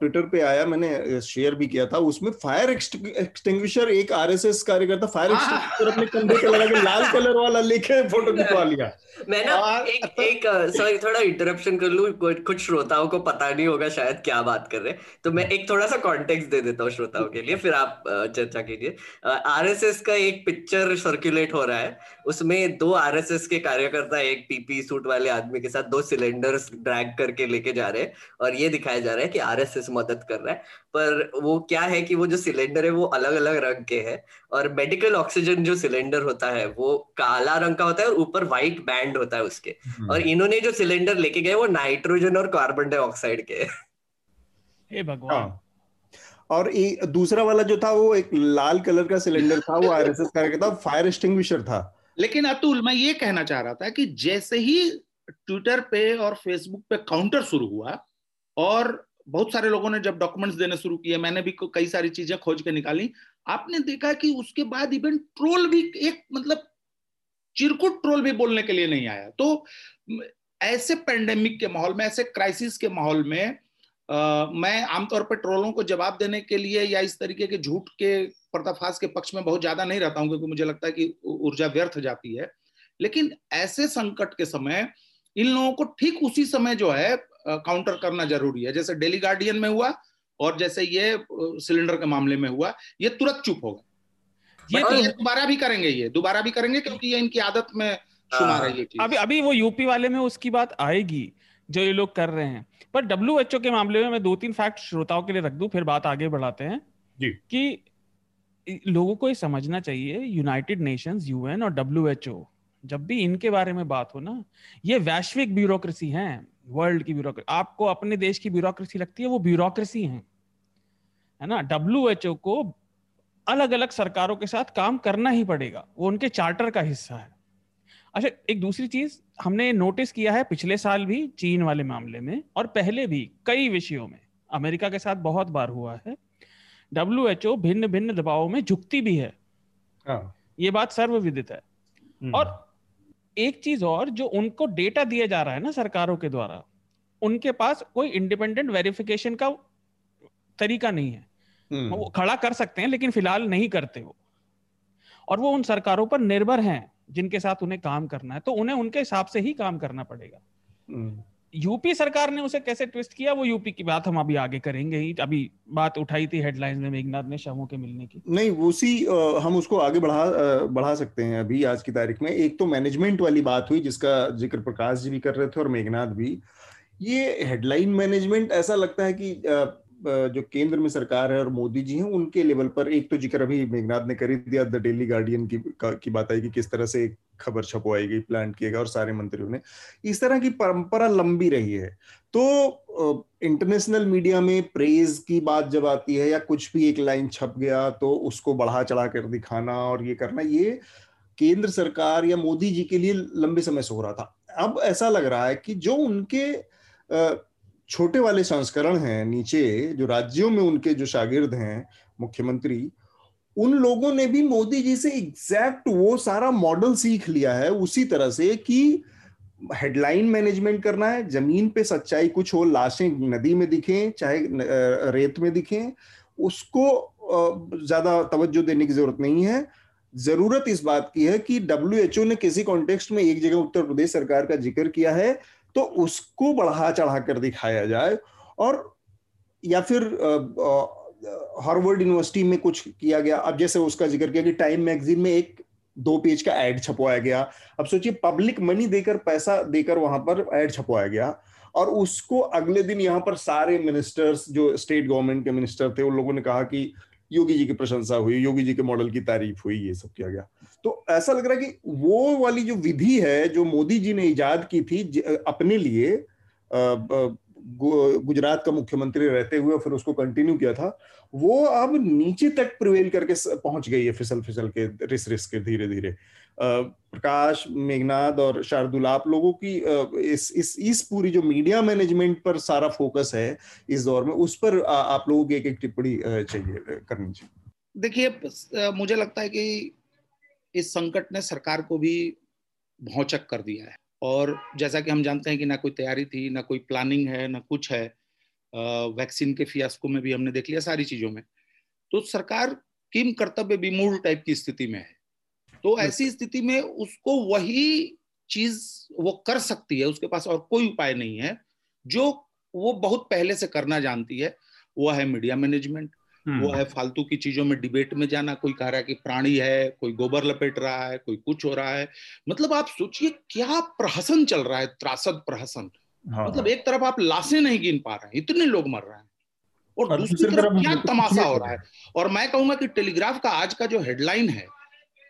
ट्विटर पे आया मैंने शेयर भी किया था उसमें फायर एक्सटिंग्विशर एक आरएसएस कार्यकर्ता फायर एक्सटिंग्विशर अपने कंधे पे लगा के लाल कलर वाला लेके फ़ोटो खिंचवा लिया। मैं ना और... एक एक सॉरी थोड़ा इंटरप्शन कर लूँ कुछ श्रोताओं को पता नहीं होगा शायद क्या बात कर रहे हैं। तो मैं एक थोड़ा सा कॉन्टेक्स्ट दे देता हूँ श्रोताओं के लिए फिर आप चर्चा कीजिए। आरएसएस का एक पिक्चर सर्कुलेट हो रहा है। उसमें दो आरएसएस के कार्यकर्ता एक पीपी सूट वाले आदमी के साथ दो सिलेंडर्स ड्रैग करके लेके जा रहे हैं और ये दिखाया जा रहा है कि आरएसएस मदद कर रहा है। पर वो क्या है कि वो जो सिलेंडर है वो अलग अलग रंग के है और मेडिकल ऑक्सीजन जो सिलेंडर होता है वो काला रंग का होता है और ऊपर व्हाइट बैंड होता है उसके। हम्म। और इन्होंने जो सिलेंडर लेके गए वो नाइट्रोजन और कार्बन डाइऑक्साइड के हे। भगवान। हाँ। और ये दूसरा वाला जो था वो एक लाल कलर का सिलेंडर था वो आरएसएस का था फायर एक्सटिंग्विशर था। लेकिन अतुल मैं ये कहना चाह रहा था कि जैसे ही ट्विटर पे और फेसबुक पे काउंटर शुरू हुआ और बहुत सारे लोगों ने जब डॉक्यूमेंट्स देने शुरू किए मैंने भी कई सारी चीज़ें खोज के निकाली आपने देखा कि उसके बाद इवन ट्रोल भी एक मतलब चिरकुट ट्रोल भी बोलने के लिए नहीं आया। तो ऐसे पेंडेमिक के माहौल में ऐसे क्राइसिस के माहौल में आ, मैं आमतौर पर ट्रोलों को जवाब देने के लिए या इस तरीके के झूठ के पर्दाफाश के पक्ष में बहुत ज़्यादा नहीं रहता हूँ क्योंकि मुझे लगता है कि ऊर्जा व्यर्थ जाती है। लेकिन ऐसे संकट के समय इन लोगों को ठीक उसी समय जो है काउंटर करना ज़रूरी है। जैसे डेली गार्डियन में हुआ और जैसे ये सिलेंडर के मामले में हुआ ये तुरंत चुप हो गए। ये तो दोबारा भी करेंगे ये दोबारा भी करेंगे क्योंकि ये इनकी आदत में शुमार है ये अभी अभी वो यूपी वाले में उसकी बात आएगी जो ये लोग कर रहे हैं। पर डब्ल्यू एच ओ के मामले में मैं दो तीन फैक्ट श्रोताओं के लिए रख दू फिर बात आगे बढ़ाते हैं जी। कि लोगों को ये समझना चाहिए यूनाइटेड नेशंस यूएन और डब्ल्यू एच ओ जब भी इनके बारे में बात हो ना, ये वैश्विक ब्यूरोक्रेसी है वर्ल्ड की ब्यूरोक्रेसी आपको अपने देश की ब्यूरोक्रेसी लगती है, वो ब्यूरोक्रेसी है है ना? डब्ल्यूएचओ को अलग अलग सरकारों के साथ काम करना ही पड़ेगा, वो उनके चार्टर का हिस्सा है। अच्छा एक दूसरी चीज़, हमने नोटिस किया है पिछले साल भी चीन वाले मामले में और पहले भी कई विषयों में, अमेरिका के साथ बहुत बार हुआ है डब्ल्यू एच ओ भिन्न भिन्न दबावों में झुकती भी है हाँ। ये बात सर्वविदित है हम्म। और एक चीज़ और जो उनको डेटा दिया जा रहा है ना सरकारों के द्वारा उनके पास कोई इंडिपेंडेंट वेरिफिकेशन का तरीका नहीं है हम्म। वो खड़ा कर सकते हैं लेकिन फ़िलहाल नहीं करते वो और वो उन सरकारों पर निर्भर हैं जिनके साथ उन्हें काम करना है तो उन्हें उनके हिसाब से ही काम करना पड़ेगा हम्म। यूपी सरकार ने उसे कैसे ट्विस्ट किया? वो यूपी की बात हम अभी आगे करेंगे ही। अभी बात उठाई थी हेडलाइंस में मेघनाथ ने शवों के मिलने की। नहीं, उसी हम उसको आगे बढ़ा बढ़ा सकते हैं अभी आज की तारीख में। एक तो मैनेजमेंट वाली बात हुई, जिसका ज़िक्र प्रकाश जी भी कर रहे थे और मेघनाथ भी। ये हेडलाइन मैनेजमेंट ऐसा लगता है कि जो केंद्र में सरकार है और मोदी जी हैं, उनके लेवल पर एक तो ज़िक्र अभी मेघनाथ ने कर ही दिया, द डेली गार्डियन की की बात आई कि किस तरह से खबर छपवाई गई, प्लान किया गया और सारे मंत्रियों ने। इस तरह की परंपरा लंबी रही है। तो इंटरनेशनल मीडिया में प्रेज की बात जब आती है या कुछ भी एक लाइन छप गया तो उसको बढ़ा चढ़ा कर दिखाना और ये करना, ये केंद्र सरकार या मोदी जी के लिए लंबे समय से हो रहा था। अब ऐसा लग रहा है कि जो उनके छोटे वाले संस्करण हैं नीचे, जो राज्यों में उनके जो शागिर्द हैं, मुख्यमंत्री, उन लोगों ने भी मोदी जी से एग्जैक्ट वो सारा मॉडल सीख लिया है उसी तरह से कि हेडलाइन मैनेजमेंट करना है, ज़मीन पे सच्चाई कुछ हो, लाशें नदी में दिखें, चाहे रेत में दिखें, उसको ज़्यादा तवज्जो देने की ज़रूरत नहीं है। ज़रूरत इस बात की है कि डब्ल्यूएचओ ने किसी कॉन्टेक्स्ट में एक जगह उत्तर प्रदेश सरकार का ज़िक्र किया है तो उसको बढ़ा चढ़ा कर दिखाया जाए और या फिर हार्वर्ड यूनिवर्सिटी में कुछ किया गया। अब जैसे उसका ज़िक्र किया कि टाइम मैगजीन में एक दो पेज का एड छपवाया गया। अब सोचिए, पब्लिक मनी देकर, पैसा देकर वहाँ पर एड छपवाया गया और उसको अगले दिन यहाँ पर सारे मिनिस्टर्स, जो स्टेट गवर्नमेंट के मिनिस्टर थे, उन लोगों ने कहा कि योगी जी की प्रशंसा हुई, योगी जी के मॉडल की तारीफ़ हुई, ये सब किया गया। तो ऐसा लग रहा है कि वो वाली जो विधि है, जो मोदी जी ने ईजाद की थी अपने लिए गुजरात का मुख्यमंत्री रहते हुए फिर उसको कंटिन्यू किया था, वो अब नीचे तक प्रिवेल करके पहुँच गई है फिसल फिसल के रिस रिस के धीरे धीरे प्रकाश मेघनाथ और शार्दुल, आप लोगों की इस इस इस पूरी जो मीडिया मैनेजमेंट पर सारा फोकस है इस दौर में, उस पर आप लोगों की एक एक टिप्पणी चाहिए करनी चाहिए। देखिए मुझे लगता है कि इस संकट ने सरकार को भी भौचक कर दिया है। और जैसा कि हम जानते हैं कि ना कोई तैयारी थी, ना कोई प्लानिंग है, ना कुछ है वैक्सीन के फियास्को में भी हमने देख लिया सारी चीज़ों में। तो सरकार किम कर्तव्य विमूल टाइप की स्थिति में है। तो ऐसी स्थिति में उसको वही चीज़ वो कर सकती है उसके पास और कोई उपाय नहीं है जो वो बहुत पहले से करना जानती है। वो है मीडिया मैनेजमेंट वो हम्म। है फालतू की चीज़ों में डिबेट में जाना कोई कह रहा है कि प्राणी है कोई गोबर लपेट रहा है कोई कुछ हो रहा है। मतलब आप सोचिए क्या प्रहसन चल रहा है त्रासद प्रहसन। हाँ। मतलब एक तरफ़ आप लाशें नहीं गिन पा रहे हैं इतने लोग मर रहे हैं। और दूसरी तरफ़ क्या तमाशा हो। रहा है। और मैं कहूँगा कि टेलीग्राफ का आज का जो हेडलाइन है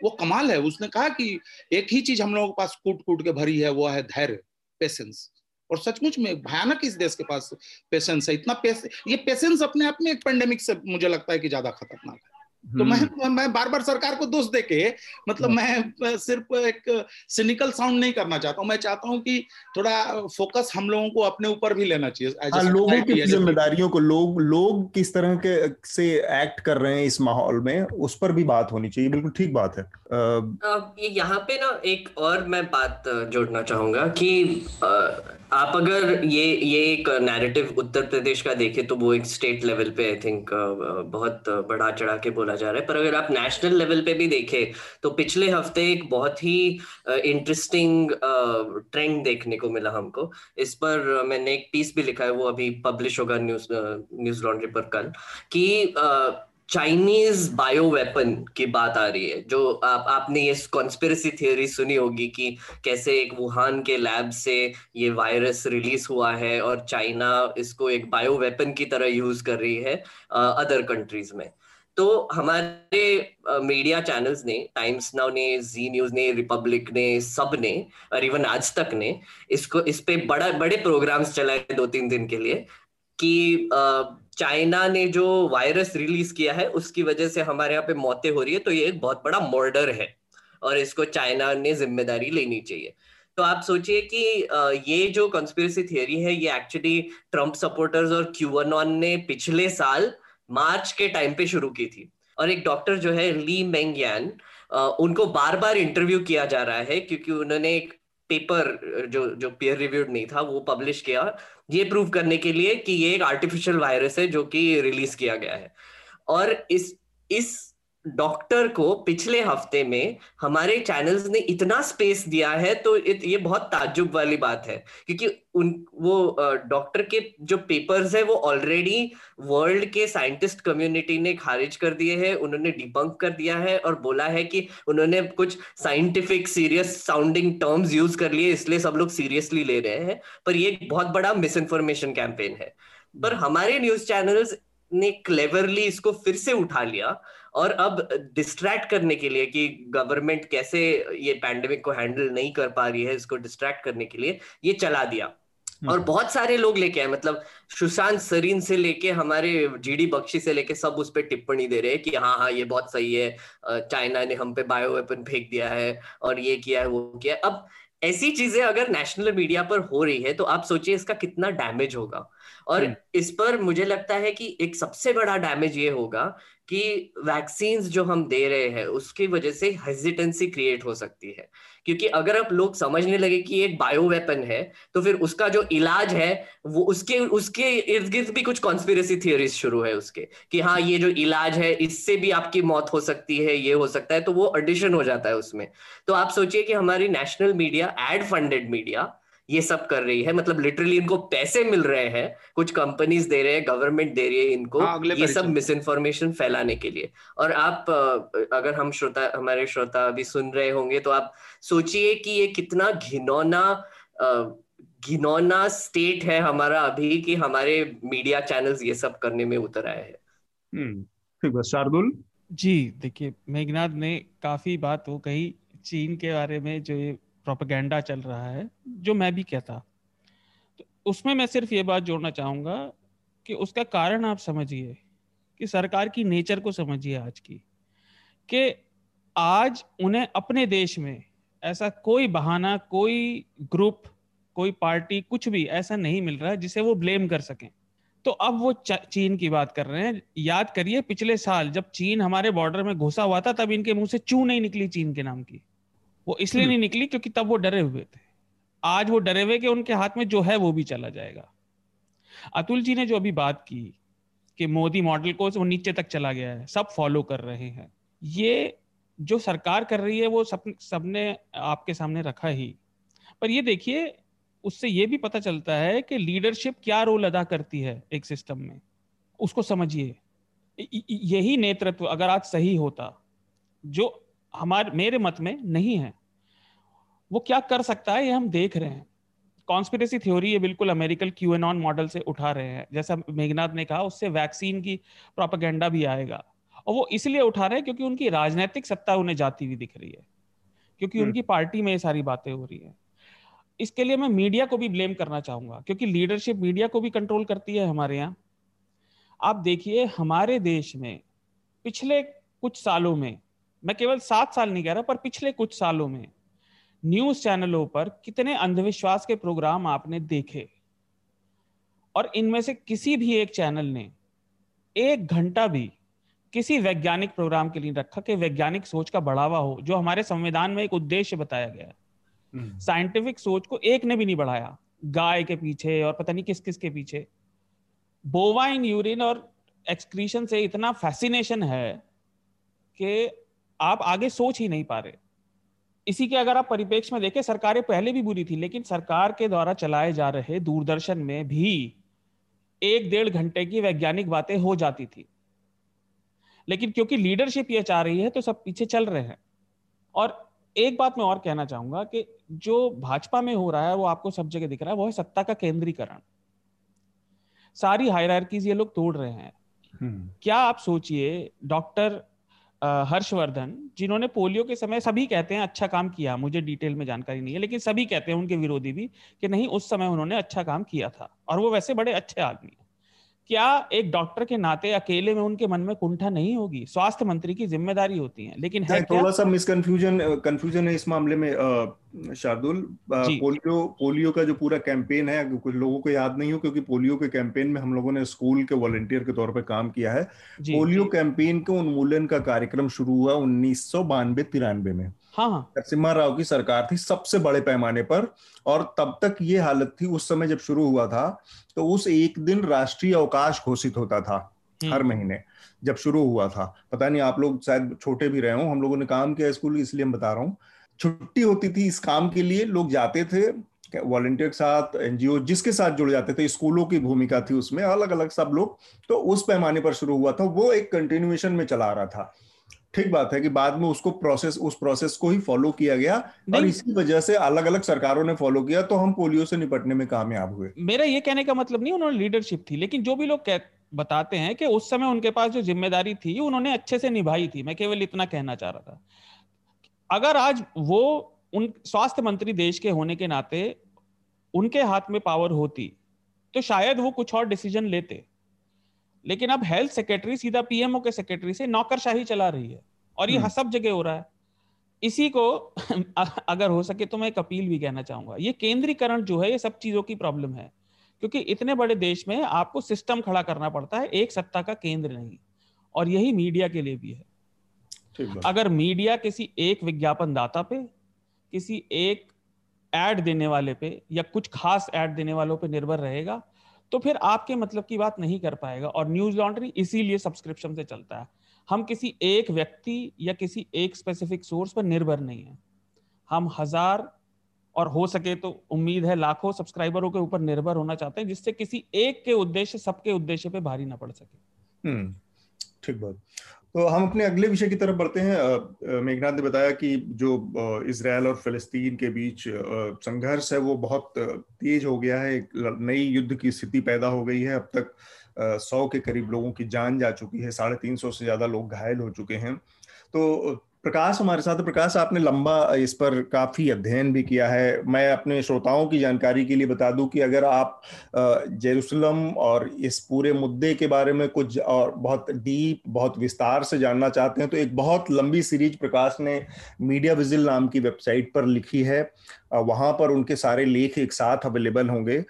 वो कमाल है। उसने कहा कि एक ही चीज़ हम लोगों के पास कूट कूट के भरी है, वो है धैर्य पेशेंस और सचमुच में भयानक इस देश के पास पेशेंस है। इतना पेश ये पेशेंस अपने आप में एक पेंडेमिक से मुझे लगता है कि ज़्यादा खतरनाक है। तो मैं हम्म। मैं बार बार सरकार को दोष देके मतलब हाँ। मैं सिर्फ़ एक सिनिकल साउंड नहीं करना चाहता हूँ। मैं चाहता हूँ कि थोड़ा फोकस हम लोगों को अपने ऊपर भी लेना चाहिए। हाँ, लोगों की जिम्मेदारियों को लोग लोग किस तरह के से एक्ट कर रहे हैं इस माहौल में उस पर भी बात होनी चाहिए। बिल्कुल ठीक बात है। यहाँ पे ना एक और मैं बात जोड़ना चाहूँगा कि आप अगर ये ये एक नैरेटिव उत्तर प्रदेश का देखें तो वो एक स्टेट लेवल पे आई थिंक बहुत बढ़ा चढ़ा के बोला जा रहा है। पर अगर आप नेशनल लेवल पे भी देखें तो पिछले हफ़्ते एक बहुत ही इंटरेस्टिंग ट्रेंड देखने को मिला हमको। इस पर मैंने एक पीस भी लिखा है, वो अभी पब्लिश होगा न्यूज़ न्यूज़ लॉन्ड्री पर कल, कि चाइनीज़ बायो वेपन की बात आ रही है, जो आप, आपने ये कॉन्स्पिरसी थियोरी सुनी होगी कि कैसे एक वुहान के लैब से ये वायरस रिलीज़ हुआ है और चाइना इसको एक बायो वेपन की तरह यूज़ कर रही है अदर कंट्रीज़ में। तो हमारे मीडिया चैनल्स ने टाइम्स नाउ ने जी न्यूज़ ने रिपब्लिक ने, सबने, और इवन आज तक ने, इसको, इस पे बड़ा, बड़े प्रोग्राम्स चलाए दो तीन दिन के लिए कि चाइना ने जो वायरस रिलीज़ किया है, उसकी वजह से हमारे यहाँ पे मौतें हो रही है तो ये एक बहुत बड़ा मर्डर है और इसको चाइना ने ज़िम्मेदारी लेनी चाहिए। तो आप सोचिए कि ये जो कंस्पिरेसी थियरी है, ये एक्चुअली ट्रंप सपोर्टर्स और क्यूअनॉन ने पिछले साल मार्च के टाइम पे शुरू की थी। और एक डॉक्टर जो है, ली मेंगयान उनको बार बार इंटरव्यू किया जा रहा है क्योंकि उन्होंने एक पेपर जो जो पीयर रिव्यूड नहीं था, वो पब्लिश किया। ये प्रूव करने के लिए कि ये एक आर्टिफिशियल वायरस है जो कि रिलीज़ किया गया है। और इस इस डॉक्टर को पिछले हफ़्ते में हमारे चैनल्स ने इतना स्पेस दिया है तो ये बहुत ताज्जुब वाली बात है। क्योंकि उन वो डॉक्टर के जो पेपर्स है वो ऑलरेडी वर्ल्ड के साइंटिस्ट कम्युनिटी ने खारिज कर दिए हैं उन्होंने डिबंक कर दिया है और बोला है कि उन्होंने कुछ scientific serious sounding terms use कर लिए इसलिए सब लोग सीरियसली ले रहे हैं। पर ये बहुत बड़ा मिस इन्फॉर्मेशन कैंपेन है। पर हमारे न्यूज़ चैनल्स ने क्लेवरली इसको फिर से उठा लिया। और अब डिस्ट्रैक्ट करने के लिए कि गवर्नमेंट कैसे ये पैंडेमिक को हैंडल नहीं कर पा रही है इसको डिस्ट्रैक्ट करने के लिए ये चला दिया। हम्म। और बहुत सारे लोग लेके आए मतलब सुशांत सरीन से लेके हमारे जीडी बख्शी से लेके सब उस पर टिप्पणी दे रहे हैं कि हाँ हाँ ये बहुत सही है चाइना ने हम पे बायो वेपन फेंक दिया है और ये किया है वो किया है। अब ऐसी चीज़ें अगर नेशनल मीडिया पर हो रही है तो आप सोचिए इसका कितना डैमेज होगा। और हम्म। इस पर मुझे लगता है कि एक सबसे बड़ा डैमेज ये होगा कि वैक्सीन जो हम दे रहे हैं उसकी वजह से हेजिटेंसी क्रिएट हो सकती है क्योंकि अगर आप लोग समझने लगे कि एक बायो वेपन है तो फिर उसका जो इलाज है वो उसके उसके इर्द गिर्द भी कुछ कॉन्स्पिरसी थियोरीज शुरू है उसके कि हाँ ये जो इलाज है इससे भी आपकी मौत हो सकती है ये हो सकता है तो वो एडिशन हो जाता है उसमें तो आप सोचिए कि हमारी national media aid funded media ये सब कर रही है। मतलब लिटरली इनको पैसे मिल रहे हैं कुछ कंपनीज़ दे रहे हैं गवर्नमेंट दे रही है इनको हाँ, ये सब मिस इन्फॉर्मेशन फैलाने के लिए। और आप अगर हम श्रोता हमारे श्रोता अभी सुन रहे होंगे तो आप सोचिए कि ये कितना घिनौना घिनौना स्टेट है हमारा अभी कि हमारे मीडिया चैनल्स ये सब करने में उतर आए हैं। हम्म, शार्दुल? जी देखिए मेघनाथ ने काफ़ी बात वो कही चीन के बारे में जो ये प्रोपेगेंडा चल रहा है, जो मैं भी कहता तो उसमें मैं सिर्फ़ ये बात जोड़ना चाहूँगा कि उसका कारण आप समझिए, कि सरकार की नेचर को समझिए आज की, कि आज उन्हें अपने देश में ऐसा कोई बहाना, कोई ग्रुप, कोई पार्टी, कुछ भी ऐसा नहीं मिल रहा है जिसे वो ब्लेम कर सकें। तो अब वो चीन की बात कर रहे हैं। याद करिए, पिछले साल जब चीन हमारे बॉर्डर में घुसा हुआ था, तब इनके मुँह से चू नहीं निकली चीन के नाम की। वो इसलिए हम्म। नहीं निकली क्योंकि तब वो डरे हुए थे। आज वो डरे हुए कि उनके हाथ में जो है वो भी चला जाएगा। अतुल जी ने जो अभी बात की कि मोदी मॉडल को वो नीचे तक चला गया है सब फॉलो कर रहे हैं। ये जो सरकार कर रही है वो सब सबने आपके सामने रखा ही। पर ये देखिए उससे ये भी पता चलता है कि लीडरशिप क्या रोल अदा करती है एक सिस्टम में। उसको समझिए। यही नेतृत्व अगर आज सही होता जो हमारे मेरे मत में नहीं है। वो क्या कर सकता है ये हम देख रहे हैं। कॉन्स्पिरेसी थ्योरी ये बिल्कुल अमेरिकन क्यूएनॉन मॉडल से उठा रहे हैं। जैसा मेघनाथ ने कहा उससे वैक्सीन की प्रोपागेंडा भी आएगा। और वो इसलिए उठा रहे हैं क्योंकि उनकी राजनीतिक सत्ता उन्हें जाती हुई दिख रही है। क्योंकि। उनकी पार्टी में ये सारी बातें हो रही है। इसके लिए मैं मीडिया को भी ब्लेम करना चाहूँगा क्योंकि लीडरशिप मीडिया को भी कंट्रोल करती है हमारे यहाँ। आप देखिए हमारे देश में पिछले कुछ सालों में मैं केवल सात साल नहीं कह रहा पर पिछले कुछ सालों में न्यूज़ चैनलों पर कितने अंधविश्वास के प्रोग्राम आपने देखे। और इनमें से किसी भी एक चैनल ने एक घंटा भी किसी वैज्ञानिक प्रोग्राम के लिए रखा कि वैज्ञानिक सोच का बढ़ावा हो जो हमारे संविधान में एक उद्देश्य बताया गया है। साइंटिफिक हम्म। सोच को एक ने भी नहीं बढ़ाया गाय के पीछे और पता नहीं किस किस के पीछे। बोवाइन यूरिन और एक्सक्रीशन से इतना फैसिनेशन है कि आप आगे सोच ही नहीं पा रहे। इसी के अगर आप परिपेक्ष में देखें सरकारें पहले भी बुरी थी लेकिन सरकार के द्वारा चलाए जा रहे दूरदर्शन में भी एक डेढ़ घंटे की वैज्ञानिक बातें हो जाती थी। लेकिन क्योंकि लीडरशिप ये चाह रही है तो सब पीछे चल रहे हैं। और एक बात मैं और कहना चाहूँगा कि जो भाजपा में हो रहा है वो आपको सब जगह दिख रहा है वो है सत्ता का केंद्रीकरण। सारी हायरार्कीज ये लोग तोड़ रहे हैं। हम्म। क्या आप सोचिए डॉक्टर हर्षवर्धन, जिन्होंने पोलियो के समय सभी कहते हैं अच्छा काम किया, मुझे डिटेल में जानकारी नहीं है। लेकिन सभी कहते हैं, उनके विरोधी भी, कि नहीं, उस समय उन्होंने अच्छा काम किया था। और वो वैसे बड़े अच्छे आदमी हैं। क्या एक डॉक्टर के नाते अकेले में उनके मन में कुंठा नहीं होगी? स्वास्थ्य मंत्री की ज़िम्मेदारी होती है लेकिन है थोड़ा सा मिसकंफ्यूजन कंफ्यूजन है इस मामले में शार्दुल। पोलियो पोलियो का जो पूरा कैंपेन है कुछ लोगों को याद नहीं हो क्योंकि पोलियो के कैंपेन में हम लोगों ने स्कूल के वॉलेंटियर के तौर पर काम किया है। पोलियो कैंपेन के उन्मूलन का कार्यक्रम शुरू हुआ उन्नीस सौ बानवे तिरानवे में। हाँ, हाँ। नरसिम्हा राव की सरकार थी सबसे बड़े पैमाने पर और तब तक ये हालत थी उस समय जब शुरू हुआ था तो उस एक दिन राष्ट्रीय अवकाश घोषित होता था हम्म। हर महीने जब शुरू हुआ था। पता नहीं आप लोग शायद छोटे भी रहे हो हम लोगों ने काम किया स्कूल इसलिए हम बता रहा हूँ। छुट्टी होती थी इस काम के लिए लोग जाते थे वॉलेंटियर के साथ एनजीओ जिसके साथ जुड़ जाते थे स्कूलों की भूमिका थी उसमें अलग अलग सब लोग। तो उस पैमाने पर शुरू हुआ था वो एक कंटिन्यूएशन में चला रहा था। ठीक बात है कि बाद में उसको प्रोसेस उस प्रोसेस को ही फॉलो किया गया और इसी वजह से अलग अलग सरकारों ने फॉलो किया तो हम पोलियो से निपटने में कामयाब हुए। मेरा ये कहने का मतलब नहीं उन्होंने लीडरशिप थी लेकिन जो भी लोग बताते हैं कि उस समय उनके पास जो ज़िम्मेदारी थी उन्होंने अच्छे से निभाई थी। मैं केवल इतना कहना चाह रहा था। अगर आज वो उन स्वास्थ्य मंत्री देश के होने के नाते उनके हाथ में पावर होती तो शायद वो कुछ और डिसीज़न लेते। लेकिन अब हेल्थ सेक्रेटरी सीधा पीएमओ के सेक्रेटरी से नौकरशाही चला रही है और ये हम्म। सब जगह हो रहा है। इसी को अगर हो सके तो मैं एक अपील भी कहना चाहूँगा ये केंद्रीकरण जो है ये सब चीज़ों की प्रॉब्लम है। क्योंकि इतने बड़े देश में आपको सिस्टम खड़ा करना पड़ता है एक सत्ता का केंद्र नहीं और यही मीडिया के लिए भी है। अगर मीडिया किसी एक विज्ञापन दाता पे किसी एक एड देने वाले पे या कुछ खास एड देने वालों पे निर्भर रहेगा तो फिर आपके मतलब की बात नहीं कर पाएगा और न्यूज़ लॉन्ड्री इसीलिए सब्सक्रिप्शन से चलता है। हम किसी एक व्यक्ति या किसी एक स्पेसिफिक सोर्स पर निर्भर नहीं है। हम हज़ार और हो सके तो उम्मीद है लाखों सब्सक्राइबरों के ऊपर निर्भर होना चाहते हैं जिससे किसी एक के उद्देश्य सबके उद्देश्य पे भारी ना पड़ सके। हम्म, ठीक बात। तो हम अपने अगले विषय की तरफ़ बढ़ते हैं। मेघनाथ ने बताया कि जो इसराइल और फिलिस्तीन के बीच संघर्ष है, वो बहुत तेज हो गया है। एक नई युद्ध की स्थिति पैदा हो गई है। अब तक सौ के करीब लोगों की जान जा चुकी है। साढ़े तीन सौ से ज़्यादा लोग घायल हो चुके हैं। तो प्रकाश, हमारे साथ प्रकाश, आपने लंबा इस पर काफ़ी अध्ययन भी किया है। मैं अपने श्रोताओं की जानकारी के लिए बता दूँ कि अगर आप जेरूसलम और इस पूरे मुद्दे के बारे में कुछ और बहुत डीप, बहुत विस्तार से जानना चाहते हैं तो एक बहुत लंबी सीरीज़ प्रकाश ने मीडिया विजिल नाम की वेबसाइट पर लिखी है। वहाँ पर उनके सारे लेख एक साथ अवेलेबल होंगे।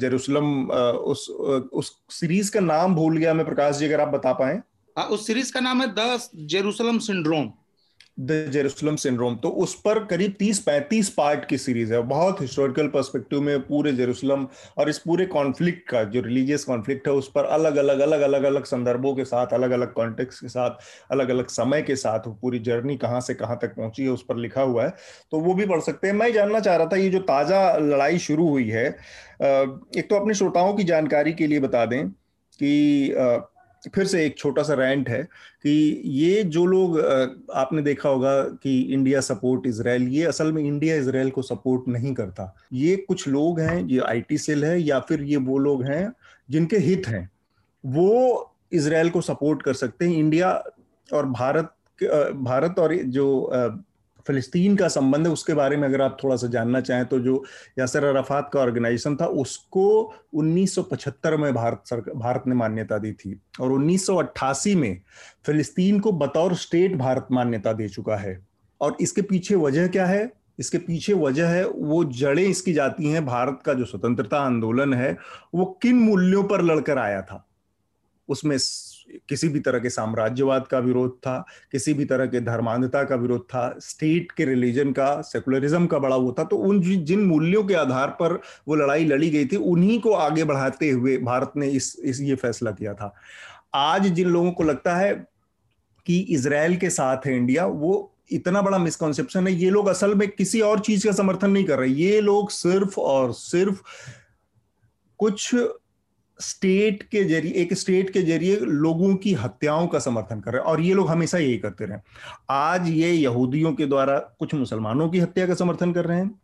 जेरूसलम उस उस सीरीज़ का नाम भूल गया मैं प्रकाश जी, अगर आप बता पाए। उस सीरीज़ का नाम है the Jerusalem syndrome. The Jerusalem syndrome. तो उस पर करीब 30-35 पार्ट की सीरीज़ है। बहुत हिस्टोरिकल पर्सपेक्टिव में पूरे जेरूसलम और इस पूरे कॉन्फ्लिक्ट का, जो रिलीजियस कॉन्फ्लिक्ट है, उस पर अलग अलग अलग अलग अलग संदर्भों के साथ, अलग अलग कॉन्टेक्स्ट के साथ, अलग अलग समय के साथ पूरी जर्नी कहाँ से कहाँ तक पहुँची है, उस पर लिखा हुआ है। तो वो भी पढ़ सकते हैं। मैं जानना चाह रहा था, ये जो ताज़ा लड़ाई शुरू हुई है एक तो अपने श्रोताओं की जानकारी के लिए बता दें कि फिर से एक छोटा सा रेंट है कि ये जो लोग आपने देखा होगा कि इंडिया सपोर्ट इसराइल ये असल में इंडिया इसराइल को सपोर्ट नहीं करता। ये कुछ लोग हैं, ये आईटी सेल है या फिर ये वो लोग हैं जिनके हित हैं। वो इसराइल को सपोर्ट कर सकते हैं। इंडिया और भारत भारत और जो फिलिस्तीन का संबंध है, उसके बारे में अगर आप थोड़ा सा जानना चाहें तो जो यासर अराफात का ऑर्गेनाइजेशन था, उसको 1975 में भारत सरकार भारत ने मान्यता दी थी और 1988 में फिलिस्तीन को बतौर स्टेट भारत मान्यता दे चुका है। और इसके पीछे वजह क्या है? इसके पीछे वजह है, वो जड़ें इसकी जाती हैं, भारत का जो स्वतंत्रता आंदोलन है, वो किन मूल्यों पर लड़कर आया था? उसमें किसी भी तरह के साम्राज्यवाद का विरोध था किसी भी तरह के धर्मांधता का विरोध था स्टेट के रिलीजन का सेकुलरिज्म का बड़ा वो था तो उन जिन मूल्यों के आधार पर वो लड़ाई लड़ी गई थी उन्हीं को आगे बढ़ाते हुए भारत ने इस, इस ये फैसला किया था। आज जिन लोगों को लगता है कि इसराइल के साथ है इंडिया वो इतना बड़ा मिसकॉन्सेप्शन है ये लोग असल में किसी और चीज़ का समर्थन नहीं कर रहे। ये लोग सिर्फ़ और सिर्फ़ कुछ स्टेट के ज़रिए, एक स्टेट के ज़रिए लोगों की हत्याओं का समर्थन कर रहे हैं और ये लोग हमेशा यही करते रहे आज ये यहूदियों के द्वारा कुछ मुसलमानों की हत्या का समर्थन कर रहे हैं।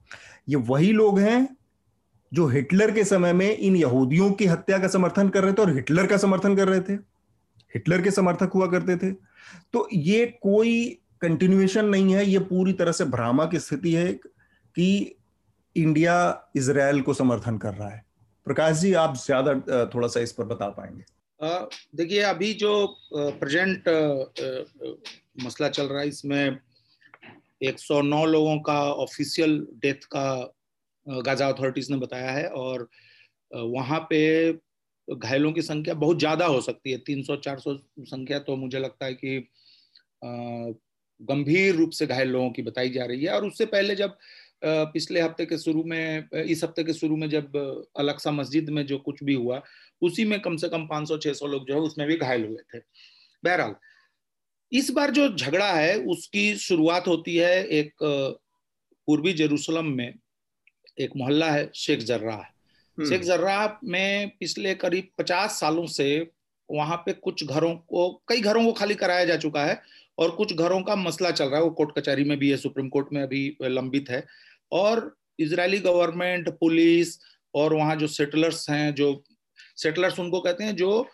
ये वही लोग हैं जो हिटलर के समय में इन यहूदियों की हत्या का समर्थन कर रहे थे और हिटलर का समर्थन कर रहे थे। हिटलर के समर्थक हुआ करते थे। तो ये कोई कंटिन्यूएशन नहीं है। ये पूरी तरह से भ्रामा की स्थिति है कि इंडिया इसराइल को समर्थन कर रहा है। प्रकाश जी, आप ज़्यादा थोड़ा सा इस पर बता पाएँगे। देखिए, अभी जो प्रेजेंट मसला चल रहा है, इसमें 109 लोगों का ऑफिशियल डेथ का गाजा अथॉरिटीज ने बताया है और वहाँ पे घायलों की संख्या बहुत ज़्यादा हो सकती है 300-400 संख्या तो मुझे लगता है कि गंभीर रूप से घायल लोगों की बताई जा रही है। और उससे पहले जब पिछले हफ़्ते के शुरू में इस हफ़्ते के शुरू में जब अलक्सा मस्जिद में जो कुछ भी हुआ उसी में कम से कम 500-600 लोग जो है उसमें भी घायल हुए थे बहरहाल इस बार जो झगड़ा है उसकी शुरुआत होती है एक पूर्वी जेरूसलम में एक मोहल्ला है शेख जर्राह हम्म। शेख जर्राह में पिछले करीब पचास सालों से वहाँ पे कुछ घरों को कई घरों को खाली कराया जा चुका है और कुछ घरों का मसला चल रहा है वो कोर्ट कचहरी में भी है सुप्रीम कोर्ट में अभी लंबित है। और इजरायली गवर्नमेंट पुलिस और वहाँ जो सेटलर्स हैं जो सेटलर्स उनको कहते हैं जो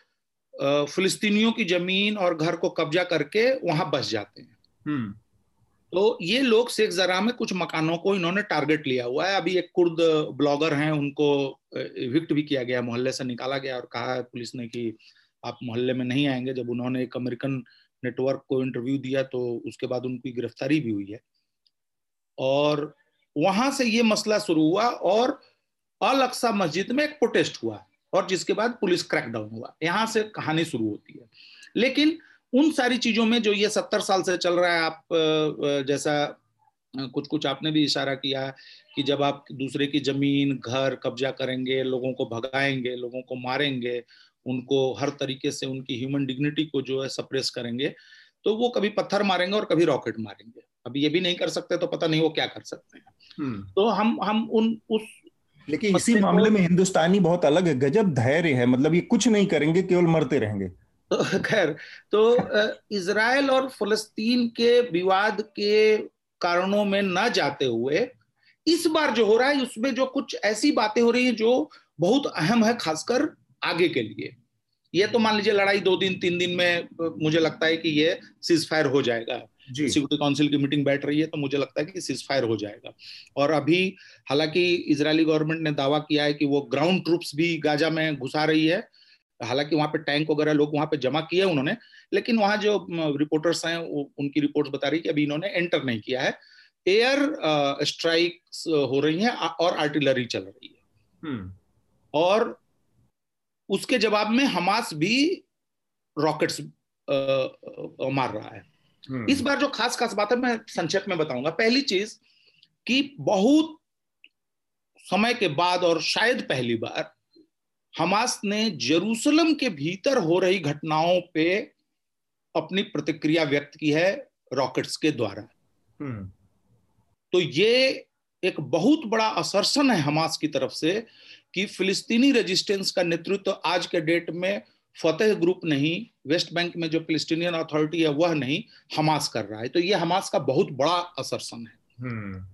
फिलिस्तीनियों की ज़मीन और घर को कब्जा करके वहाँ बस जाते हैं। हम्म। तो ये लोग शेख जरा में कुछ मकानों को इन्होंने टारगेट लिया हुआ है। अभी एक कुर्द ब्लॉगर हैं उनको विक्ट भी किया गया मोहल्ले से निकाला गया और कहा है पुलिस ने कि आप मोहल्ले में नहीं आएँगे जब उन्होंने एक अमेरिकन नेटवर्क को इंटरव्यू दिया तो उसके बाद उनकी गिरफ्तारी भी हुई है। और वहाँ से ये मसला शुरू हुआ और अल अक्सा मस्जिद में एक प्रोटेस्ट हुआ और जिसके बाद पुलिस क्रैकडाउन हुआ। यहाँ से कहानी शुरू होती है। लेकिन उन सारी चीज़ों में जो ये सत्तर साल से चल रहा है, आप जैसा कुछ कुछ आपने भी इशारा किया कि जब आप दूसरे की ज़मीन, घर कब्जा करेंगे, लोगों को भगाएँगे, लोगों को मारेंगे उनको हर तरीके से उनकी ह्यूमन डिग्निटी को जो है सप्रेस करेंगे तो वो कभी पत्थर मारेंगे और कभी रॉकेट मारेंगे। अभी ये भी नहीं कर सकते तो पता नहीं वो क्या कर सकते हैं। हम्म। तो हम हम उन उस लेकिन इसी मामले में हिंदुस्तानी बहुत अलग है गजब धैर्य है मतलब ये कुछ नहीं करेंगे केवल मरते रहेंगे। तो खैर तो इसराइल और फलस्तीन के विवाद के कारणों में न जाते हुए इस बार जो हो रहा है उसमें जो कुछ ऐसी बातें हो रही है जो बहुत अहम है खासकर आगे के लिए। ये तो मान लीजिए लड़ाई दो दिन तीन दिन में मुझे लगता है कि ये सीज फायर हो जाएगा। सिक्योरिटी काउंसिल की मीटिंग बैठ रही है तो मुझे लगता है कि सीज फायर हो जाएगा। और अभी हालाँकि इजरायली गवर्नमेंट ने दावा किया है कि वो ग्राउंड ट्रूप्स भी गाजा में घुसा रही है। हालाँकि वहाँ पे टैंक वगैरह लोग वहाँ पे जमा किए उन्होंने लेकिन वहाँ जो रिपोर्टर्स हैं उनकी रिपोर्ट्स बता रही है कि अभी इन्होंने एंटर नहीं किया है। एयर स्ट्राइक हो रही है और आर्टिलरी चल रही है। हम्म। और उसके जवाब में हमास भी रॉकेट्स मार रहा है हम्म। इस बार जो खास खास बात है मैं संक्षेप में बताऊँगा पहली चीज़ कि बहुत समय के बाद और शायद पहली बार हमास ने जेरूसलम के भीतर हो रही घटनाओं पे अपनी प्रतिक्रिया व्यक्त की है रॉकेट्स के द्वारा हम्म। तो ये एक बहुत बड़ा असरसन है हमास की तरफ़ से कि फिलिस्तीनी रेजिस्टेंस का नेतृत्व आज के डेट में फतेह ग्रुप नहीं वेस्ट बैंक में जो फिलिस्तीनियन अथॉरिटी है वह नहीं हमास कर रहा है तो ये हमास का बहुत बड़ा असरसन है हम्म।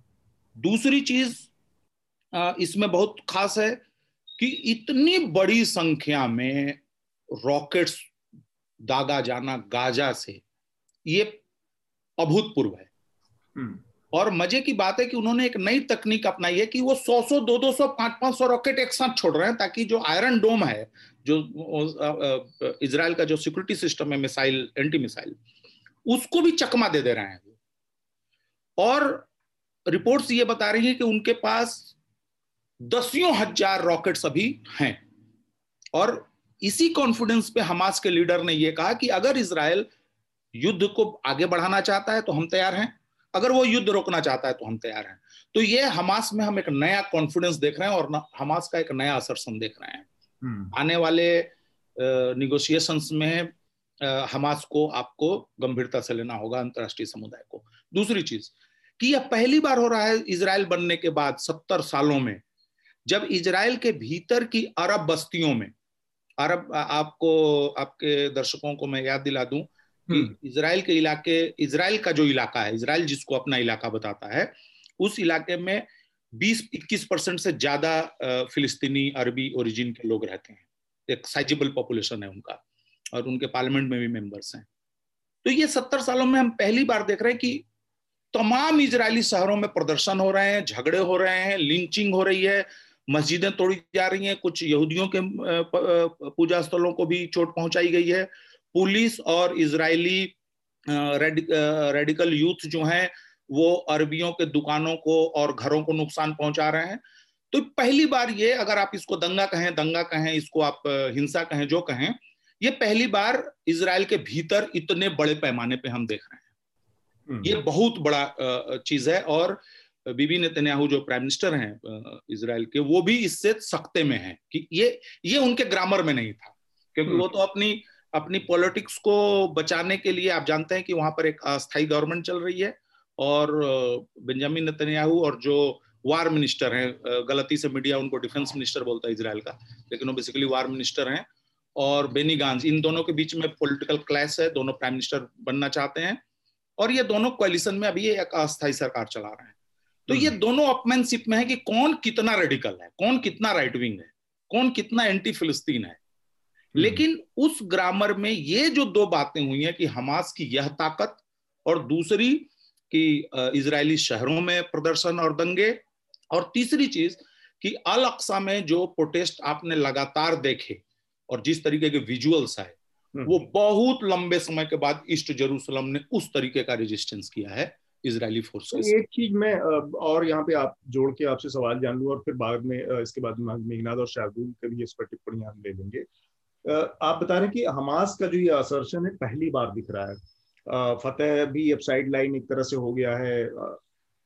दूसरी चीज़ इसमें बहुत खास है कि इतनी बड़ी संख्या में रॉकेट्स दागा जाना गाजा से ये अभूतपूर्व है हम्म। और मज़े की बात है कि उन्होंने एक नई तकनीक अपनाई है कि वो सौ सौ, दो दो सौ, पाँच पाँच सौ रॉकेट एक साथ छोड़ रहे हैं ताकि जो आयरन डोम है, जो इसराइल का जो सिक्योरिटी सिस्टम है, मिसाइल एंटी मिसाइल उसको भी चकमा दे दे रहे हैं और रिपोर्ट्स ये बता रही है कि उनके पास दसियों हज़ार रॉकेट्स अभी हैं। और इसी कॉन्फिडेंस पे हमास के लीडर ने यह कहा कि अगर इसराइल युद्ध को आगे बढ़ाना चाहता है तो हम तैयार हैं। अगर वो युद्ध रोकना चाहता है तो हम तैयार हैं तो ये हमास में हम एक नया कॉन्फिडेंस देख रहे हैं और हमास का एक नया असर देख रहे हैं हम्म। आने वाले निगोशिएशंस में हमास को आपको गंभीरता से लेना होगा अंतरराष्ट्रीय समुदाय को दूसरी चीज़ कि यह पहली बार हो रहा है इसराइल बनने के बाद सत्तर सालों में जब इसराइल के भीतर की अरब बस्तियों में अरब आपको आपके दर्शकों को मैं याद दिला दूँ। इसराइल के इलाके इसराइल का जो इलाका है इसराइल जिसको अपना इलाका बताता है उस इलाके में 20-21 परसेंट से ज़्यादा फिलिस्तीनी अरबी ओरिजिन के लोग रहते हैं। एक साइजेबल पॉपुलेशन है उनका और उनके पार्लियामेंट में भी मेंबर्स हैं। तो ये सत्तर सालों में हम पहली बार देख रहे हैं कि तमाम इजरायली शहरों में प्रदर्शन हो रहे हैं झगड़े हो रहे हैं लिंचिंग हो रही है मस्जिदें तोड़ी जा रही हैं कुछ यहूदियों के पूजा स्थलों को भी चोट पहुंचाई गई है। पुलिस और इजरायली रेडिकल यूथ जो हैं वो अरबियों के दुकानों को और घरों को नुकसान पहुँचा रहे हैं तो पहली बार ये अगर आप इसको दंगा कहें दंगा कहें इसको आप हिंसा कहें जो कहें ये पहली बार इसराइल के भीतर इतने बड़े पैमाने पे हम देख रहे हैं हम्म। ये बहुत बड़ा चीज़ है और बीबी नेतन्याहू जो प्राइम मिनिस्टर हैं इसराइल के वो भी इससे सख्ते में हैं कि ये ये उनके ग्रामर में नहीं था क्योंकि हम्म। वो तो अपनी अपनी पॉलिटिक्स को बचाने के लिए आप जानते हैं कि वहाँ पर एक अस्थायी गवर्नमेंट चल रही है और बेंजामिन नेतन्याहू और जो वार मिनिस्टर हैं गलती से मीडिया उनको डिफेंस मिनिस्टर बोलता है इसराइल का लेकिन वो बेसिकली वार मिनिस्टर हैं और बेनी गांज इन दोनों के बीच में पॉलिटिकल क्लैश है दोनों प्राइम मिनिस्टर बनना चाहते हैं और ये दोनों कोलिशन में अभी एक अस्थायी सरकार चला रहे हैं तो ये हम्म। दोनों अपमैनशिप में है कि कौन कितना रेडिकल है कौन कितना राइट विंग है कौन कितना एंटी फिलिस्तीन है। लेकिन उस ग्रामर में ये जो दो बातें हुई हैं कि हमास की यह ताकत और दूसरी कि इजरायली शहरों में प्रदर्शन और दंगे और तीसरी चीज़ कि अल अक्सा में जो प्रोटेस्ट आपने लगातार देखे और जिस तरीके के विजुअल्स आए हम्म। वो बहुत लंबे समय के बाद ईस्ट जेरूसलम ने उस तरीके का रेजिस्टेंस किया है इसराइली फोर्स तो एक चीज़ मैं और यहाँ पे आप जोड़ के आपसे सवाल जान लू और फिर बाद में इसके बाद मेघनाथ और शाहदूल के भी इस पर टिप्पणी हम ले लेंगे। आप बता रहे हैं कि हमास का जो ये असर्शन है, पहली बार दिख रहा है। फतेह भी अब साइड लाइन एक तरह से हो गया है।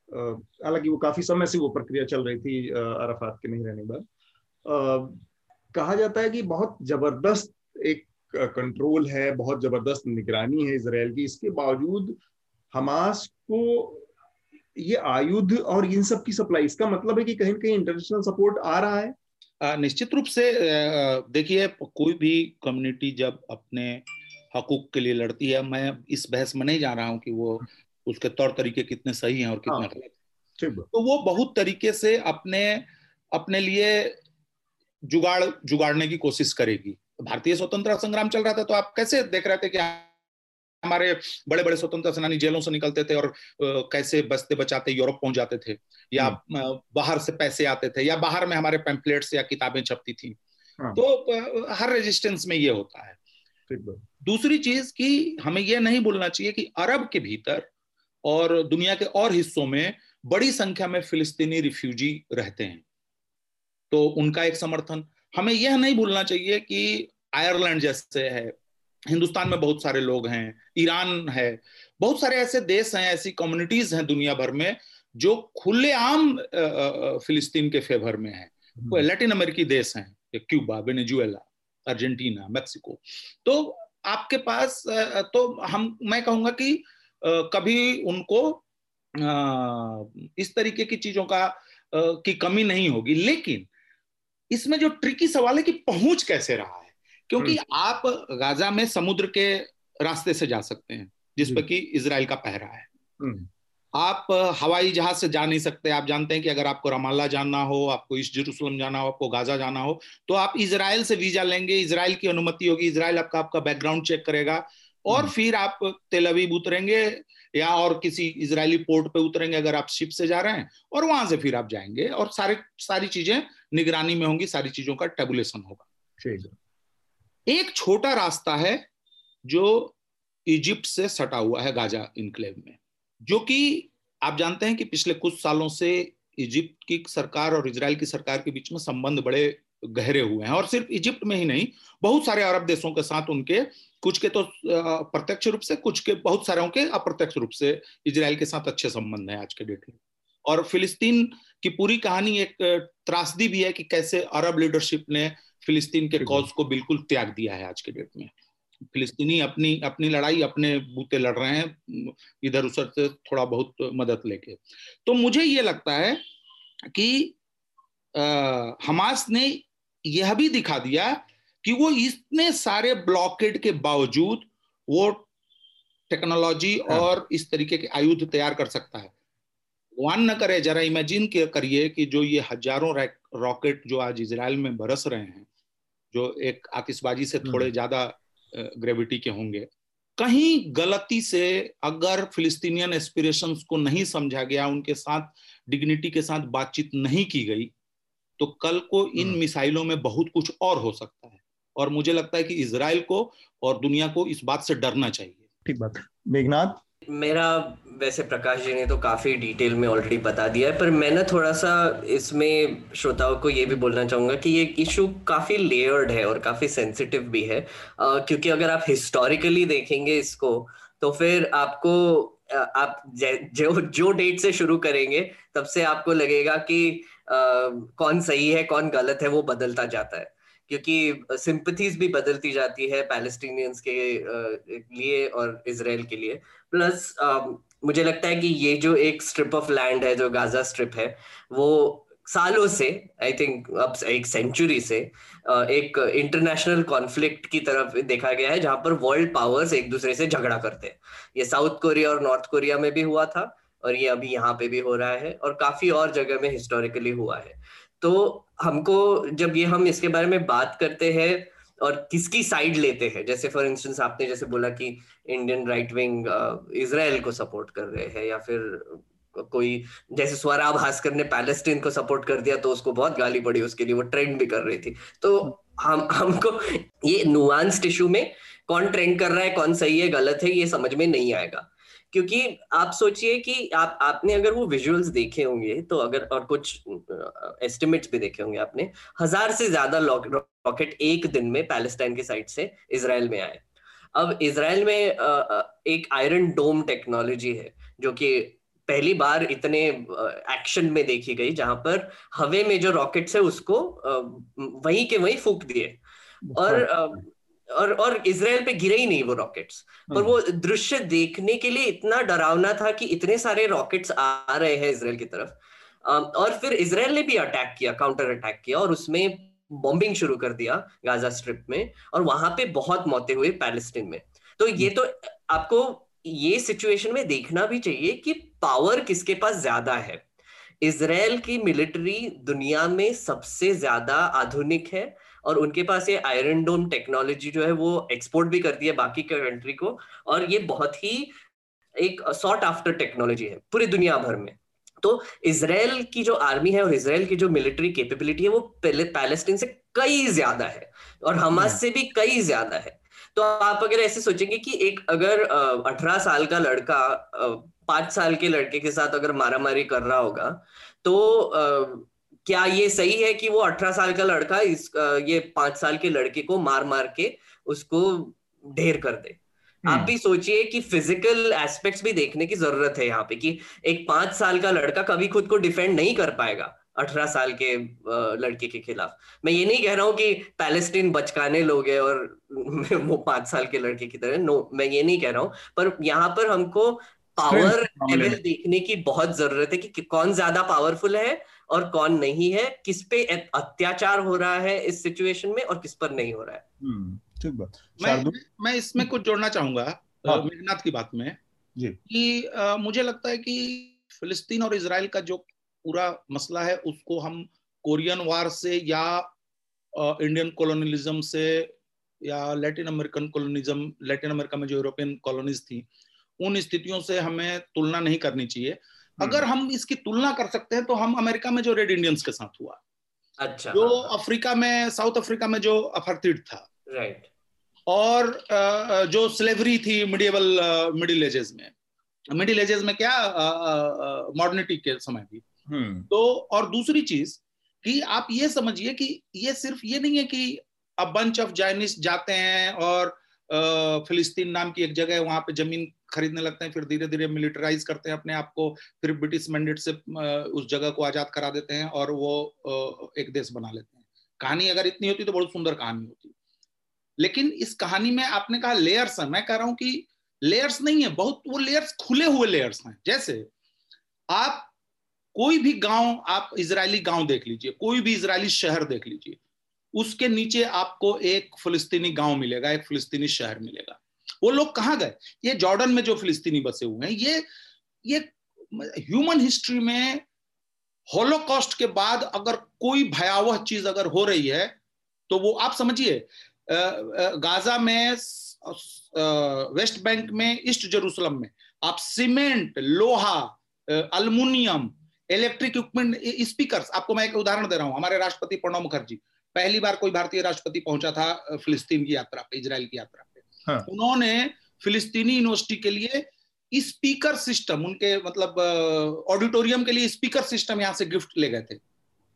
हालाँकि वो काफ़ी समय से वो प्रक्रिया चल रही थी अराफात के नहीं रहने पर। कहा जाता है कि बहुत ज़बरदस्त एक कंट्रोल है, बहुत ज़बरदस्त निगरानी है इसराइल की। इसके बावजूद हमास को ये आयुध और इन सब की सप्लाई इसका मतलब है कि कहीं ना कहीं इंटरनेशनल सपोर्ट आ रहा है। निश्चित रूप से देखिए कोई भी कम्युनिटी जब अपने हकूक के लिए लड़ती है मैं इस बहस में नहीं जा रहा हूँ कि वो उसके तौर तरीके कितने सही हैं और कितने हाँ। गलत तो वो बहुत तरीके से अपने अपने लिए जुगाड़ जुगाड़ने की कोशिश करेगी। भारतीय स्वतंत्रता संग्राम चल रहा था तो आप कैसे देख रहे थे कि हमारे बड़े बड़े स्वतंत्रता सेनानी जेलों से निकलते थे और कैसे बचते बचाते यूरोप पहुँच जाते थे या हम्म। बाहर से पैसे आते थे या बाहर में हमारे पैम्पलेट्स या किताबें छपती थी। हाँ। तो हर रेजिस्टेंस में ये होता है। दूसरी चीज़ कि हमें यह नहीं बोलना चाहिए कि अरब के भीतर और दुनिया के और हिस्सों में बड़ी संख्या में फिलिस्तीनी रिफ्यूजी रहते हैं। तो उनका एक समर्थन। हमें यह नहीं भूलना चाहिए कि आयरलैंड जैसे है हिंदुस्तान में बहुत सारे लोग हैं ईरान है बहुत सारे ऐसे देश हैं ऐसी कम्युनिटीज हैं दुनिया भर में जो खुलेआम फिलिस्तीन के फेवर में है। लैटिन अमेरिकी देश हैं क्यूबा वेनेजुएला अर्जेंटीना मैक्सिको तो आपके पास तो हम मैं कहूँगा कि कभी उनको इस तरीके की चीज़ों का की कमी नहीं होगी। लेकिन इसमें जो ट्रिकी सवाल है कि पहुँच कैसे रहा है? क्योंकि हम्म। आप गाजा में समुद्र के रास्ते से जा सकते हैं जिस पर कि इसराइल का पहरा है। हम्म। आप हवाई जहाज़ से जा नहीं सकते। आप जानते हैं कि अगर आपको रमाला जाना हो आपको ईस्ट जेरूसलम जाना हो आपको गाजा जाना हो तो आप इसराइल से वीज़ा लेंगे। इसराइल की अनुमति होगी। इसराइल आपका आपका बैकग्राउंड चेक करेगा और हम्म। फिर आप तेल अवीब उतरेंगे या और किसी इजरायली पोर्ट पे उतरेंगे अगर आप शिप से जा रहे हैं और वहाँ से फिर आप जाएँगे और सारे सारी चीज़ें निगरानी में होंगी सारी चीज़ों का टेबुलेशन होगा। एक छोटा रास्ता है जो इजिप्ट से सटा हुआ है गाजा इनक्लेव में, जो कि आप जानते हैं कि पिछले कुछ सालों से इजिप्ट की सरकार और इसराइल की सरकार के बीच में संबंध बड़े गहरे हुए हैं। और सिर्फ़ इजिप्ट में ही नहीं, बहुत सारे अरब देशों के साथ उनके, कुछ के तो प्रत्यक्ष रूप से, कुछ के, बहुत सारे के अप्रत्यक्ष रूप से इसराइल के साथ अच्छे संबंध है आज के डेट में। और फिलिस्तीन की पूरी कहानी एक त्रासदी भी है कि कैसे अरब लीडरशिप ने फिलिस्तीन के कॉज को बिल्कुल त्याग दिया है आज के डेट में। फिलिस्तीनी अपनी अपनी लड़ाई अपने बूते लड़ रहे हैं इधर उधर से थोड़ा बहुत मदद लेके। तो मुझे ये लगता है कि आ, हमास ने यह भी दिखा दिया कि वो इतने सारे ब्लॉकेट के बावजूद वो टेक्नोलॉजी हाँ। और इस तरीके के आयुध तैयार कर सकता है। भगवान न करे जरा इमेजिन करिए कि जो ये हज़ारों रॉकेट जो आज इसराइल में बरस रहे हैं जो एक आतिशबाजी से थोड़े हम्म। ज़्यादा ग्रेविटी के होंगे। कहीं गलती से अगर फिलिस्तीनियन एस्पिरेशंस को नहीं समझा गया उनके साथ डिग्निटी के साथ बातचीत नहीं की गई तो कल को इन हम्म। मिसाइलों में बहुत कुछ और हो सकता है। और मुझे लगता है कि इसराइल को और दुनिया को इस बात से डरना चाहिए। ठीक बात। मेघनाथ? मेरा वैसे प्रकाश जी ने तो काफ़ी डिटेल में ऑलरेडी बता दिया है पर मैं ना थोड़ा सा इसमें श्रोताओं को ये भी बोलना चाहूँगा कि ये इशू काफ़ी लेयर्ड है और काफ़ी सेंसिटिव भी है। क्योंकि अगर आप हिस्टोरिकली देखेंगे इसको तो फिर आपको आप जो जो डेट से शुरू करेंगे तब से आपको लगेगा कि आ, कौन सही है कौन गलत है वो बदलता जाता है। क्योंकि सिंपथीज भी बदलती जाती है पैलेस्टीनियंस के लिए और इसराइल के लिए। प्लस मुझे लगता है कि ये जो एक स्ट्रिप ऑफ़ लैंड है, जो गाजा स्ट्रिप है, वो सालों से आई थिंक अब एक सेंचुरी से एक इंटरनेशनल कॉन्फ्लिक्ट की तरफ़ देखा गया है, जहाँ पर वर्ल्ड पावर्स एक दूसरे से झगड़ा करते हैं। ये साउथ कोरिया और नॉर्थ कोरिया में भी हुआ था और ये अभी यहाँ पे भी हो रहा है और काफ़ी और जगह में हिस्टोरिकली हुआ है। तो हमको जब ये हम इसके बारे में बात करते हैं और किसकी साइड लेते हैं? जैसे फॉर इंस्टेंस आपने जैसे बोला कि इंडियन राइट विंग इसराइल को सपोर्ट कर रहे हैं या फिर कोई जैसे स्वरा भास्कर ने पैलेस्टीन को सपोर्ट कर दिया तो उसको बहुत गाली पड़ी, उसके लिए वो ट्रेंड भी कर रही थी। तो हम, हमको ये नुआंस टिश्यू में कौन ट्रेंड कर रहा है, कौन सही है, गलत है, ये समझ में नहीं आएगा। क्योंकि आप सोचिए कि आप आपने अगर वो विजुअल्स देखे होंगे तो अगर और कुछ एस्टिमेट्स भी देखे होंगे आपने हज़ार से ज़्यादा रॉकेट एक दिन में पैलेस्टाइन के साइड से इसराइल में आए। अब इसराइल में एक आयरन डोम टेक्नोलॉजी है जो कि पहली बार इतने एक्शन में देखी गई जहाँ पर हवे में जो रॉकेट्स है उसको वहीं के वहीं फूक दिए। और और और इसराइल पे गिरे ही नहीं वो रॉकेट्स पर हाँ। वो दृश्य देखने के लिए इतना डरावना था कि इतने सारे रॉकेट्स आ रहे हैं इसराइल की तरफ़। और फिर इसराइल ने भी अटैक किया काउंटर अटैक किया और उसमें बॉम्बिंग शुरू कर दिया गाजा स्ट्रिप में और वहाँ पे बहुत मौतें हुई पैलेस्टीन में। तो ये तो आपको ये सिचुएशन में देखना भी चाहिए कि पावर किसके पास ज़्यादा है। इसराइल की मिलिट्री दुनिया में सबसे ज़्यादा आधुनिक है और उनके पास ये आयरन डोम टेक्नोलॉजी जो है वो एक्सपोर्ट भी करती है बाकी कंट्री को और ये बहुत ही एक सॉर्ट आफ्टर टेक्नोलॉजी है पूरी दुनिया भर में। तो इसराइल की जो आर्मी है और इसराइल की जो मिलिट्री कैपेबिलिटी है वो पैलेस्टीन से कई ज़्यादा है और हमास से भी कई ज़्यादा है। तो आप अगर ऐसे सोचेंगे कि एक अगर अठारह साल का लड़का पाँच साल के लड़के के साथ अगर मारामारी कर रहा होगा तो क्या ये सही है कि वो अठारह साल का लड़का इस ये पाँच साल के लड़के को मार मार के उसको ढेर कर दे? आप हम्म। भी सोचिए कि फ़िज़िकल एस्पेक्ट्स भी देखने की ज़रूरत है यहाँ पे कि एक पाँच साल का लड़का कभी खुद को डिफेंड नहीं कर पाएगा अठारह साल के लड़के के खिलाफ। मैं ये नहीं कह रहा हूँ कि पैलेस्टीन बचकाने लोग है और वो पाँच साल के लड़के की तरह। नो मैं ये नहीं कह रहा हूँ पर यहाँ पर हमको पावर लेवल देखने की बहुत ज़रूरत है कि कौन ज़्यादा पावरफुल है और कौन नहीं है किस पे अत्याचार हो रहा है इस सिचुएशन में और किस पर नहीं हो रहा है। हम्म, ठीक बात। मैं मैं इसमें कुछ जोड़ना चाहूँगा हाँ। मेघनाथ की बात में। जी। कि आ, मुझे लगता है कि फिलिस्तीन और इसराइल का जो पूरा मसला है उसको हम कोरियन वार से या इंडियन कॉलोनियलिज्म से या Latin American colonialism Latin America में जो यूरोपियन कॉलोनीज थी उन स्थितियों से हमें तुलना नहीं करनी चाहिए। अगर हम इसकी तुलना कर सकते हैं तो हम अमेरिका में जो रेड इंडियंस के साथ हुआ अच्छा। जो अफ्रीका में साउथ अफ्रीका में जो अफरतिड था। राइट और जो स्लेवरी थी मिडियबल मिडिल एजेस में। मिडिल एजेस में क्या मॉडर्निटी के समय भी हम्म। तो और दूसरी चीज़ कि आप ये समझिए कि ये सिर्फ़ ये नहीं है कि अब बंच ऑफ़ जाइनिस जाते हैं और फिलिस्तीन नाम की एक जगह है वहाँ पे ज़मीन खरीदने लगते हैं, फिर धीरे धीरे मिलिटराइज करते हैं अपने आप को, फिर ब्रिटिश मैंडेट से उस जगह को आज़ाद करा देते हैं और वो एक देश बना लेते हैं। कहानी अगर इतनी होती तो बहुत सुंदर कहानी होती। लेकिन इस कहानी में आपने कहा लेयर्स है, मैं कह रहा हूँ कि लेयर्स नहीं है, बहुत वो लेयर्स खुले हुए लेयर्स हैं। जैसे आप कोई भी गाँव, आप इजरायली गाँव देख लीजिए, कोई भी इजरायली शहर देख लीजिए, उसके नीचे आपको एक फिलिस्तीनी गाँव मिलेगा, एक फिलिस्तीनी शहर मिलेगा। वो लोग कहाँ गए? ये जॉर्डन में जो फिलिस्तीनी बसे हुए हैं, ये ये ह्यूमन हिस्ट्री में होलोकॉस्ट के बाद अगर कोई भयावह चीज़ अगर हो रही है तो वो, आप समझिए गाजा में वेस्ट बैंक में, ईस्ट जेरूसलम में, आप सीमेंट, लोहा अल्मुनियम, इलेक्ट्रिक इक्विपमेंट स्पीकर्स, आपको मैं एक उदाहरण दे रहा हूँ, हमारे राष्ट्रपति प्रणब मुखर्जी, पहली बार कोई भारतीय राष्ट्रपति पहुँचा था फिलिस्तीन की यात्रा पे, इजराइल की यात्रा हाँ। उन्होंने फिलिस्तीनी यूनिवर्सिटी के लिए स्पीकर सिस्टम उनके मतलब ऑडिटोरियम के लिए स्पीकर सिस्टम यहाँ से गिफ्ट ले गए थे।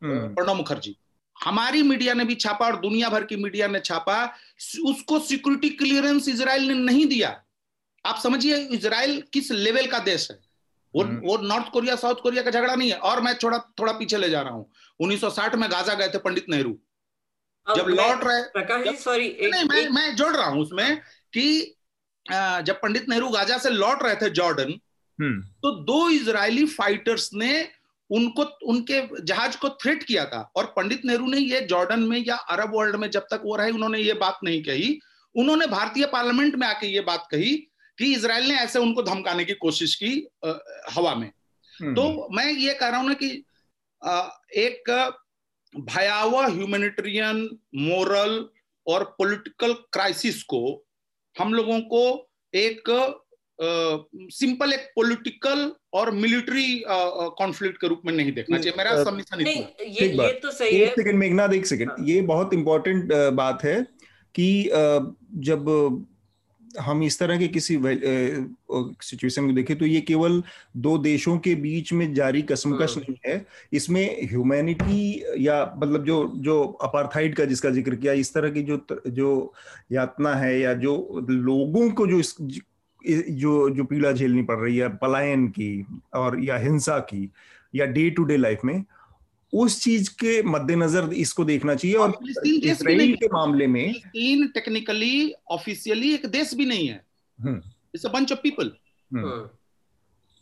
हम्म। प्रणब मुखर्जी। हमारी मीडिया ने भी छापा और दुनिया भर की मीडिया ने छापा। उसको सिक्योरिटी क्लियरेंस इसराइल ने नहीं दिया। आप समझिए इसराइल किस लेवल का देश है? वो हम्म। वो नॉर्थ कोरिया साउथ कोरिया का झगड़ा नहीं है। और मैं थोड़ा थोड़ा पीछे ले जा रहा हूँ। 1960 में गाजा गए थे पंडित नेहरू। जब लौट रहे सॉरी नहीं मैं मैं जोड़ रहा हूँ उसमें कि जब पंडित नेहरू गाजा से लौट रहे थे जॉर्डन हम्म। तो दो इजरायली फाइटर्स ने उनको उनके जहाज़ को थ्रेट किया था और पंडित नेहरू ने ये जॉर्डन में या अरब वर्ल्ड में जब तक वो रहे उन्होंने ये बात नहीं कही उन्होंने भारतीय पार्लियामेंट में आके ये बात कही कि इसराइल ने ऐसे उनको धमकाने की कोशिश की आ, हवा में हम्म। तो मैं ये कह रहा हूँ ना कि आ, एक भयावह ह्यूमैनिटेरियन मोरल और पॉलिटिकल क्राइसिस को हम लोगों को एक सिंपल एक पॉलिटिकल और मिलिट्री कॉन्फ्लिक्ट के रूप में नहीं देखना चाहिए। मेरा सबमिशन ये ये तो सही है। एक सेकंड मेघनाथ एक सेकंड हाँ। ये बहुत इंपॉर्टेंट बात है कि जब हम इस तरह के किसी सिचुएशन को देखें तो ये केवल दो देशों के बीच में जारी कसमकश हाँ। नहीं है इसमें ह्यूमैनिटी या मतलब जो जो अपार्थाइड का जिसका ज़िक्र किया इस तरह की जो जो यातना है या जो लोगों को जो इस जो जो पीड़ा झेलनी पड़ रही है पलायन की और या हिंसा की या डे टू डे लाइफ में उस चीज़ के मद्देनजर इसको देखना चाहिए और इसराइल के मामले में फिलिस्तीन टेक्निकली ऑफिशियली एक देश भी नहीं है। It's a bunch of people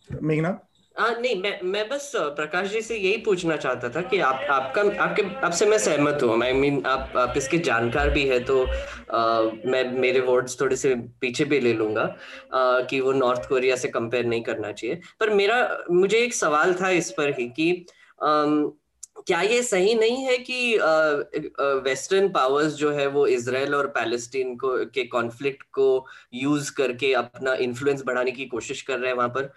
मेघना? आ, नहीं मैं मैं बस प्रकाश जी से यही पूछना चाहता था कि आप आपका आपके आपसे मैं सहमत हूँ। आई मीन आप आप इसके जानकार भी है तो आ, मैं मेरे वर्ड्स थोड़े से पीछे भी ले लूँगा आ, कि वो नॉर्थ कोरिया से कंपेयर नहीं करना चाहिए। पर मेरा मुझे एक सवाल था इस पर ही कि आ, क्या ये सही नहीं है कि वेस्टर्न पावर्स जो है वो इसराइल और पैलेस्टीन को, के कॉन्फ्लिक्ट को यूज़ करके अपना इन्फ्लुएंस बढ़ाने की कोशिश कर रहे हैं वहाँ पर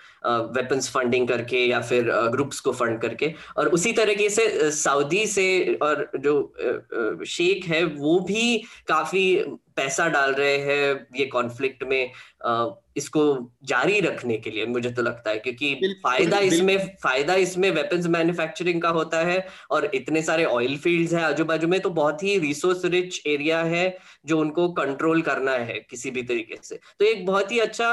वेपन्स फंडिंग करके या फिर ग्रुप्स को फंड करके। और उसी तरीके से सऊदी से और जो शेख है वो भी काफ़ी पैसा डाल रहे हैं ये कॉन्फ्लिक्ट में इसको जारी रखने के लिए मुझे तो लगता है क्योंकि फ़ायदा इसमें फ़ायदा इसमें वेपन्स मैन्युफैक्चरिंग का होता है और इतने सारे ऑयल फील्ड्स हैं आजू बाजू में तो बहुत ही रिसोर्स रिच एरिया है जो उनको कंट्रोल करना है किसी भी तरीके से। तो एक बहुत ही अच्छा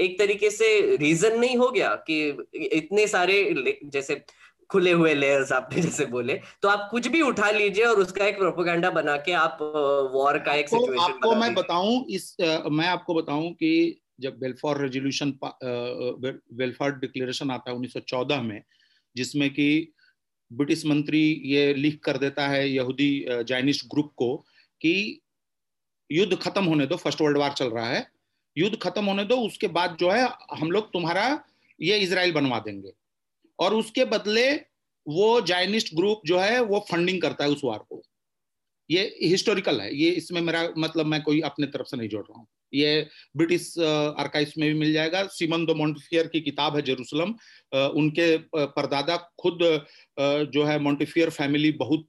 एक तरीके से रीजन नहीं हो गया कि इतने सारे जैसे खुले हुए लेयर्स आपने जैसे बोले तो आप कुछ भी उठा लीजिए और उसका एक प्रोपोगंडा बना के आप वॉर का एक सिचुएशन आपको मैं बताऊँ इस मैं आपको बताऊँ कि जब वेलफॉर रेजोल्यूशन वेलफेयर डिक्लेरेशन आता है 1914 में जिसमें कि ब्रिटिश मंत्री ये लिख कर देता है यहूदी जाइनिश ग्रुप को कि युद्ध खत्म होने दो फ़र्स्ट वर्ल्ड वार चल रहा है। युद्ध खत्म होने दो उसके बाद जो है हम लोग तुम्हारा ये इसराइल बनवा देंगे। और उसके बदले वो जाइनिस्ट ग्रुप जो है, वो फंडिंग करता है उस वार को। ये हिस्टोरिकल है। ये इसमें मेरा मतलब मैं कोई अपने तरफ़ से नहीं जोड़ रहा हूँ। ये ब्रिटिश आर्काइव्स में भी मिल जाएगा। सिमन दो मोन्टिफियर की किताब है जेरूसलम। उनके परदादा खुद जो है मोन्टिफियर फैमिली बहुत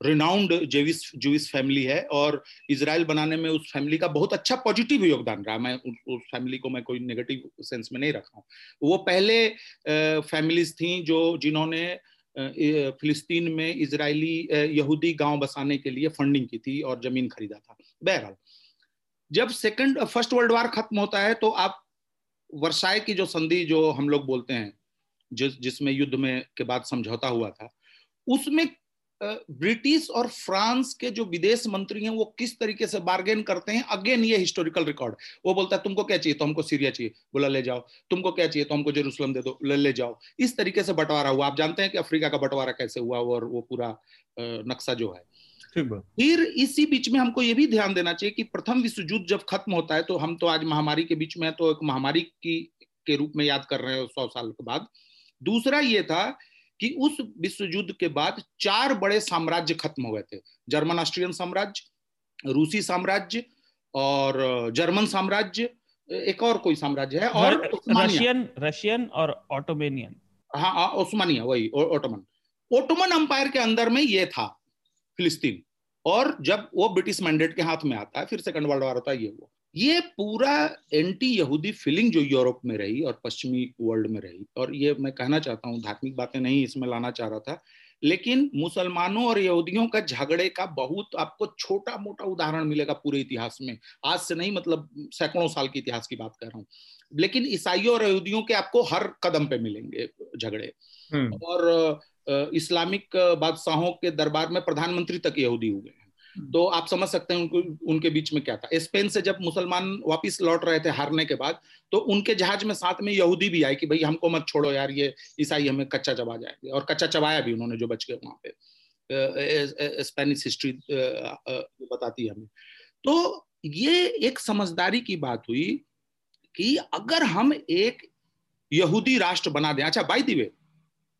रिनाउंड जेविस जूस फैमिली है और इसराइल बनाने में उस फैमिली का बहुत अच्छा पॉजिटिव योगदान रहा। मैं उस, फैमिली को मैं कोई नेगेटिव सेंस में नहीं रखा हूँ। वो पहले फैमिलीज़ थी जो जिन्होंने फिलिस्तीन में इजरायली यहूदी गाँव बसाने के लिए फंडिंग की थी और ज़मीन खरीदा था। बहरहाल जब सेकंड फ़र्स्ट वर्ल्ड वार खत्म होता है तो आप वर्षाए की जो संधि जो हम लोग बोलते हैं, जिस, जिसमें युद्ध में के बाद समझौता हुआ था, उसमें ब्रिटिश और फ्रांस के जो विदेश मंत्री हैं, वो किस तरीके से बार्गेन करते हैं? अगेन ये हिस्टोरिकल रिकॉर्ड वो बोलता है, तुमको क्या चाहिए? तो हमको सीरिया चाहिए. बोला, ले जाओ। तुमको क्या चाहिए? तो हमको जेरूसलम दे दो। ले ले जाओ। इस तरीके से बंटवारा हुआ। आप जानते हैं कि अफ्रीका का बंटवारा कैसे हुआ और वो पूरा नक्शा जो है। फिर इसी बीच में हमको ये भी ध्यान देना चाहिए कि प्रथम विश्व युद्ध जब खत्म होता है तो हम तो आज महामारी के बीच में तो एक महामारी की के रूप में याद कर रहे हैं सौ साल के बाद। दूसरा ये था कि उस विश्व युद्ध के बाद चार बड़े साम्राज्य खत्म हो गए थे। जर्मन ऑस्ट्रियन साम्राज्य रूसी साम्राज्य और जर्मन साम्राज्य एक और कोई साम्राज्य है और रशियन रशियन और ऑटोमेनियन। हाँ ओस्मानिया वही ओटोमन। ओटोमन अंपायर के अंदर में ये था फिलिस्तीन। और जब वो ब्रिटिश मैंडेट के हाथ में आता है फिर सेकंड वर्ल्ड वार होता है ये वो। ये पूरा एंटी यहूदी फीलिंग जो यूरोप में रही और पश्चिमी वर्ल्ड में रही और ये मैं कहना चाहता हूँ धार्मिक बातें नहीं इसमें लाना चाह रहा था लेकिन मुसलमानों और यहूदियों का झगड़े का बहुत आपको छोटा मोटा उदाहरण मिलेगा पूरे इतिहास में। आज से नहीं मतलब सैकड़ों साल के इतिहास की बात कर रहा हूँ। लेकिन ईसाइयों और यहूदियों के आपको हर कदम पे मिलेंगे झगड़े। हम्म। और इस्लामिक बादशाहों के दरबार में प्रधानमंत्री तक यहूदी हुए हैं। तो आप समझ सकते हैं उनको उनके बीच में क्या था। स्पेन से जब मुसलमान वापस लौट रहे थे हारने के बाद तो उनके जहाज़ में साथ में यहूदी भी आए कि भाई हमको मत छोड़ो यार ये ईसाई हमें कच्चा चबा जाएँगे। और कच्चा चबाया भी उन्होंने जो बच गए वहाँ पे। स्पेनिश हिस्ट्री बताती है हमें। तो ये एक समझदारी की बात हुई कि अगर हम एक यहूदी राष्ट्र बना दें अच्छा बाई दी वे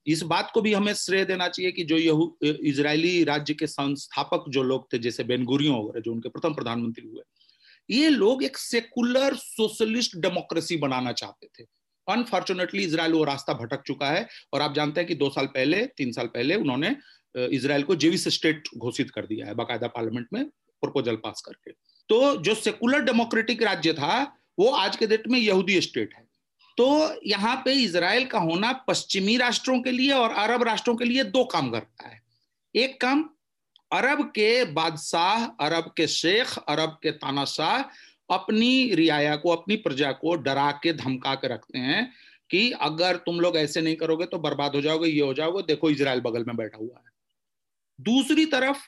इस बात को भी हमें श्रेय देना चाहिए कि जो यहू इजरायली राज्य के संस्थापक जो लोग थे, जैसे बेनगुरियों वगैरह, जो उनके प्रथम प्रधानमंत्री हुए, ये लोग एक सेकुलर सोशलिस्ट डेमोक्रेसी बनाना चाहते थे। अनफॉर्चुनेटली इसराइल वो रास्ता भटक चुका है, और आप जानते हैं कि दो साल पहले, तीन साल पहले उन्होंने इसराइल को जेविस स्टेट घोषित कर दिया है, बाकायदा पार्लियामेंट में प्रपोजल पास करके। तो जो सेकुलर डेमोक्रेटिक राज्य था, वो आज के डेट में यहूदी स्टेट है। तो यहाँ पे इसराइल का होना पश्चिमी राष्ट्रों के लिए और अरब राष्ट्रों के लिए दो काम करता है। एक काम, अरब के बादशाह, अरब के शेख, अरब के तानाशाह अपनी रियाया को, अपनी प्रजा को डरा के धमका के रखते हैं कि अगर तुम लोग ऐसे नहीं करोगे तो बर्बाद हो जाओगे, ये हो जाओगे, देखो इसराइल बगल में बैठा हुआ है। दूसरी तरफ़,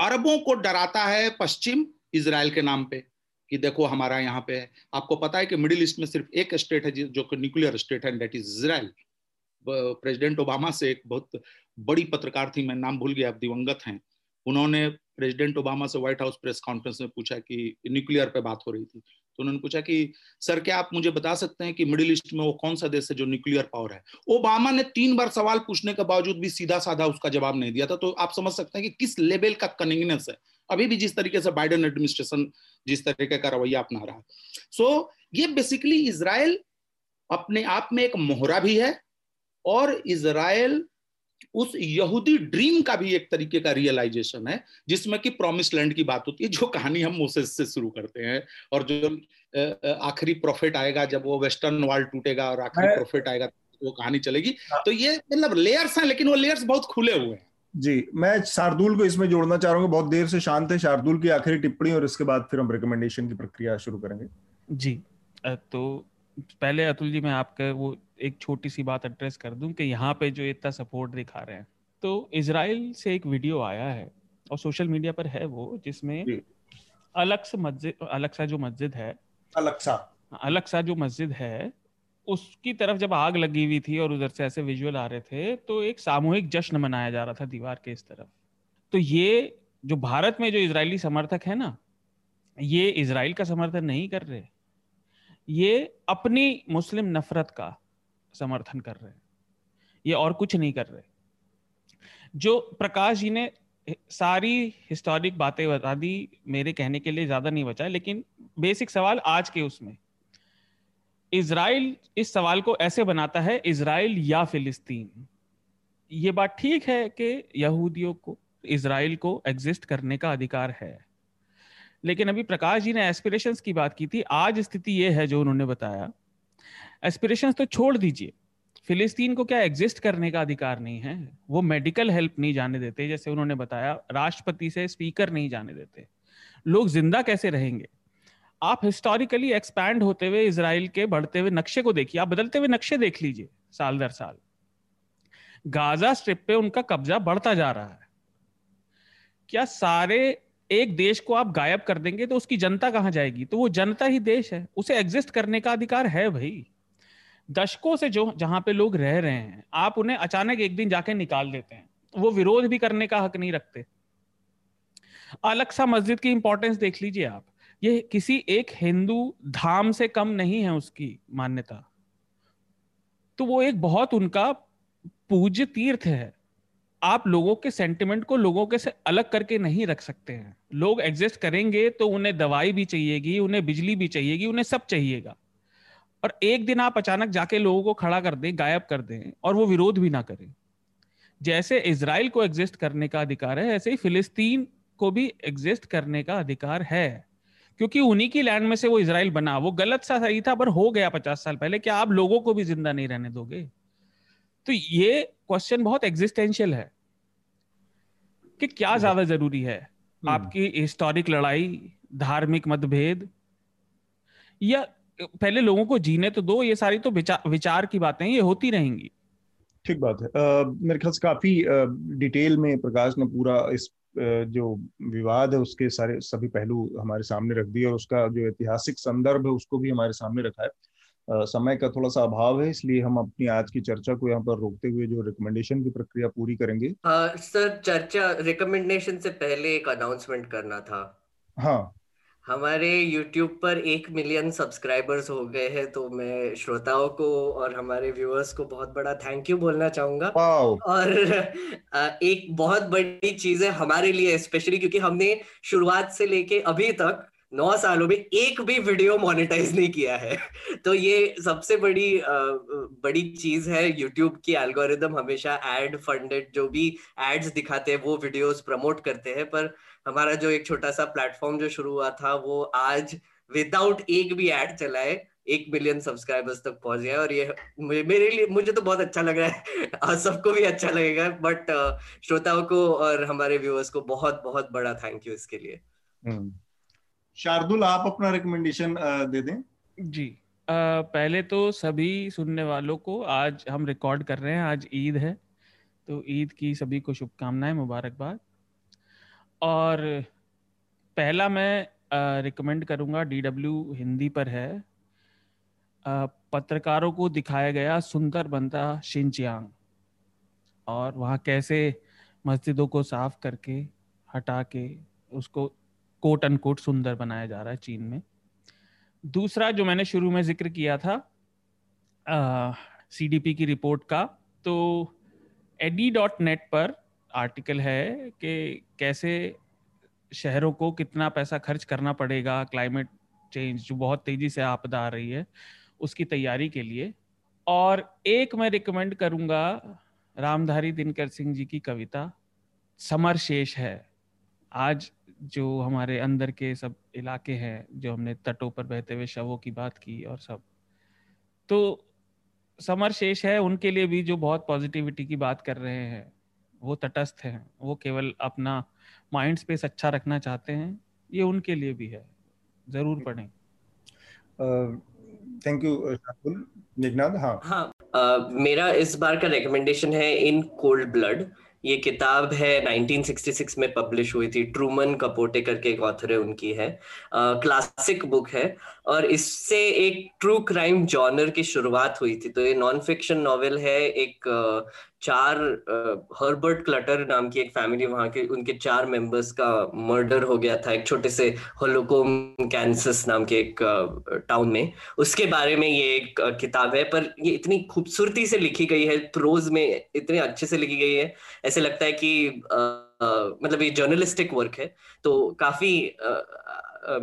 अरबों को डराता है पश्चिम इसराइल के नाम पे। कि देखो हमारा यहाँ पे है। आपको पता है कि मिडिल ईस्ट में सिर्फ़ एक स्टेट है जो कि न्यूक्लियर स्टेट है that is Israel president Obama से एक बहुत बड़ी पत्रकार थी, मैं नाम भूल गया दिवंगत हैं। उन्होंने प्रेसिडेंट ओबामा से व्हाइट हाउस प्रेस कॉन्फ्रेंस में पूछा कि न्यूक्लियर पे बात हो रही थी। तो उन्होंने पूछा कि, सर, क्या आप मुझे बता सकते हैं कि मिडिल ईस्ट में वो कौन सा देश है जो न्यूक्लियर पावर है? ओबामा ने तीन बार सवाल पूछने के बावजूद भी सीधा साधा उसका जवाब नहीं दिया था। तो आप समझ सकते हैं कि किस लेवल का कनिंगनेस है। अभी भी जिस तरीके से बाइडेन एडमिनिस्ट्रेशन जिस तरीके का रवैया अपना रहा। सो so, ये बेसिकली इसराइल अपने आप में एक मोहरा भी है और इसराइल उस यहूदी ड्रीम का भी एक तरीके का रियलाइजेशन है जिसमें कि प्रॉमिस लैंड की बात होती है जो कहानी हम मोसेस से शुरू करते हैं और जो आखिरी प्रॉफिट आएगा जब वो वेस्टर्न वर्ल्ड टूटेगा और आखिरी प्रॉफिट आएगा तो वो कहानी चलेगी। हाँ। तो ये मतलब लेयर्स हैं लेकिन वो लेयर्स बहुत खुले हुए हैं। जी मैं शार्दुल को इसमें जोड़ना चाह रहा हूँ बहुत देर से शांत है शार्दुल की आखिरी टिप्पणी और इसके बाद फिर हम रिकमेंडेशन की प्रक्रिया शुरू करेंगे। जी तो पहले अतुल जी मैं आपका वो एक छोटी सी बात एड्रेस कर दूँ कि यहाँ पे जो इतना सपोर्ट दिखा रहे हैं। तो इसराइल से एक वीडियो आया है और सोशल मीडिया पर है वो जिसमें अलग से मस्जिद अलग सा जो मस्जिद है अलग सा अलग सा जो मस्जिद है उसकी तरफ़ जब आग लगी हुई थी और उधर से ऐसे विजुअल आ रहे थे तो एक सामूहिक जश्न मनाया जा रहा था दीवार के इस तरफ़। तो ये जो भारत में जो इजरायली समर्थक है ना, ये इसराइल का समर्थन नहीं कर रहे। ये अपनी मुस्लिम नफरत का समर्थन कर रहे ये और कुछ नहीं कर रहे। जो प्रकाश जी ने सारी हिस्टोरिक बातें बता दी, मेरे कहने के लिए ज़्यादा नहीं बचा, लेकिन बेसिक सवाल आज के उसमें। इसराइल इस सवाल को ऐसे बनाता है इसराइल या फिलिस्तीन। ये बात ठीक है कि यहूदियों को इसराइल को एग्जिस्ट करने का अधिकार है। लेकिन अभी प्रकाश जी ने एस्पिरेशंस की बात की थी, आज स्थिति ये है जो उन्होंने बताया। एस्पिरेशंस तो छोड़ दीजिए, फिलिस्तीन को क्या एग्जिस्ट करने का अधिकार नहीं है? वो मेडिकल हेल्प नहीं जाने देते, जैसे उन्होंने बताया, राष्ट्रपति से स्पीकर नहीं जाने देते। लोग ज़िंदा कैसे रहेंगे? आप हिस्टोरिकली एक्सपैंड होते हुए इसराइल के बढ़ते हुए नक्शे को देखिए, आप बदलते हुए नक्शे देख लीजिए, साल दर साल। गाजा स्ट्रिप पे उनका कब्जा बढ़ता जा रहा है। क्या सारे एक देश को आप गायब कर देंगे तो उसकी जनता कहाँ जाएगी? तो वो जनता ही देश है, उसे एग्जिस्ट करने का अधिकार है भाई। दशकों से जो, जहाँ पे लोग रह रहे हैं, आप उन्हें अचानक एक दिन जाके निकाल देते हैं, वो विरोध भी करने का हक नहीं रखते। अलग सा मस्जिद की इंपॉर्टेंस देख लीजिए आप। ये किसी एक हिंदू धाम से कम नहीं है उसकी मान्यता। तो वो एक बहुत उनका पूज्य तीर्थ है। आप लोगों के सेंटिमेंट को लोगों के से अलग करके नहीं रख सकते हैं। लोग एग्जिस्ट करेंगे तो उन्हें दवाई भी चाहिएगी, उन्हें बिजली भी चाहिएगी, उन्हें सब चाहिएगा। और एक दिन आप अचानक जाके लोगों को खड़ा कर दें, गायब कर दें और वो विरोध भी ना करें। जैसे इसराइल को एग्जिस्ट करने का अधिकार है, ऐसे ही फिलिस्तीन को भी एग्जिस्ट करने का अधिकार है। क्योंकि उन्हीं की लैंड में से वो इसराइल बना। वो गलत सा सही था पर हो गया पचास साल पहले। क्या आप लोगों को भी ज़िंदा नहीं रहने दोगे? तो ये क्वेश्चन बहुत एग्जिस्टेंशियल है कि क्या ज़्यादा ज़रूरी है? हम्म। आपकी हिस्टोरिक लड़ाई धार्मिक मतभेद या पहले लोगों को जीने तो दो ये सारी तो विचार, विचार की बातें ये होती रहेंगी। ठीक बात है। आ, मेरे ख्याल से काफ़ी डिटेल में प्रकाश ने पूरा इस जो विवाद है उसके सारे सभी पहलू हमारे सामने रख दिए और उसका जो ऐतिहासिक संदर्भ है उसको भी हमारे सामने रखा है। समय का थोड़ा सा अभाव है इसलिए हम अपनी आज की चर्चा को यहाँ पर रोकते हुए जो रिकमेंडेशन की प्रक्रिया पूरी करेंगे। आ, सर चर्चा रिकमेंडेशन से पहले एक अनाउंसमेंट करना था। हाँ। हमारे YouTube पर एक मिलियन सब्सक्राइबर्स हो गए हैं तो मैं श्रोताओं को और हमारे व्यूअर्स को बहुत बड़ा थैंक यू बोलना चाहूँगा। और एक बहुत बड़ी चीज़ है हमारे लिए स्पेशली क्योंकि हमने शुरुआत से लेके अभी तक नौ सालों में एक भी वीडियो मोनेटाइज नहीं किया है। तो ये सबसे बड़ी बड़ी चीज़ है यूट्यूब की एल्गोरिदम हमेशा एड फंडेड जो भी एड्स दिखाते हैं वो वीडियोस प्रमोट करते हैं पर हमारा जो एक छोटा सा प्लेटफॉर्म जो शुरू हुआ था वो आज विदाउट एक भी एड चलाए एक मिलियन सब्सक्राइबर्स तक पहुँच गया और ये मेरे लिए मुझे तो बहुत अच्छा लग रहा है सबको भी अच्छा लगेगा बट श्रोताओं को और हमारे व्यूअर्स को बहुत बहुत बड़ा थैंक यू इसके लिए। हम्म। शार्दुल आप अपना रिकमेंडेशन दे दें। जी आ, पहले तो सभी सुनने वालों को आज हम रिकॉर्ड कर रहे हैं आज ईद है तो ईद की सभी को शुभकामनाएँ मुबारकबाद। और पहला मैं रिकमेंड करूँगा डी डब्ल्यू हिंदी पर है। पत्रकारों को दिखाया गया सुंदर बनता शिंचियांग और वहाँ कैसे मस्जिदों को साफ़ करके, हटा के उसको कोट एंड कोट सुंदर बनाया जा रहा है चीन में। दूसरा जो मैंने शुरू में ज़िक्र किया था सीडीपी की रिपोर्ट का तो एडी डॉट नेट पर आर्टिकल है कि कैसे शहरों को कितना पैसा खर्च करना पड़ेगा, क्लाइमेट चेंज जो बहुत तेज़ी से आपदा आ रही है, उसकी तैयारी के लिए। और एक मैं रिकमेंड करूँगा रामधारी दिनकर सिंह जी की कविता, समर शेष है। आज जो हमारे अंदर के सब इलाके हैं, जो हमने तटों पर बहते हुए शवों की बात की और सब। तो समर शेष है, उनके लिए भी जो बहुत पॉजिटिविटी की बात कर रहे हैं। वो तटस्थ हैं वो केवल अपना माइंड स्पेस अच्छा रखना चाहते हैं ये उनके लिए भी है। ज़रूर पढ़ें। थैंक यू निगनाद हाँ। हाँ uh, मेरा इस बार का रिकमेंडेशन है इन कोल्ड ब्लड ये किताब है 1966 में पब्लिश हुई थी। ट्रूमन कपोटे करके एक ऑथर है उनकी है। क्लासिक uh, बुक है। और इससे एक ट्रू क्राइम जॉनर की शुरुआत हुई थी। तो ये नॉन फिक्शन नॉवेल है एक चार हर्बर्ट क्लटर नाम की एक फैमिली, वहाँ के उनके चार मेंबर्स का मर्डर हो गया था एक छोटे से होलोकोम कैंसस नाम के एक टाउन में। उसके बारे में ये एक किताब है, पर ये इतनी खूबसूरती से लिखी गई है, प्रोज में इतने अच्छे से लिखी गई है। ऐसे लगता है कि मतलब ये जर्नलिस्टिक वर्क है तो काफ़ी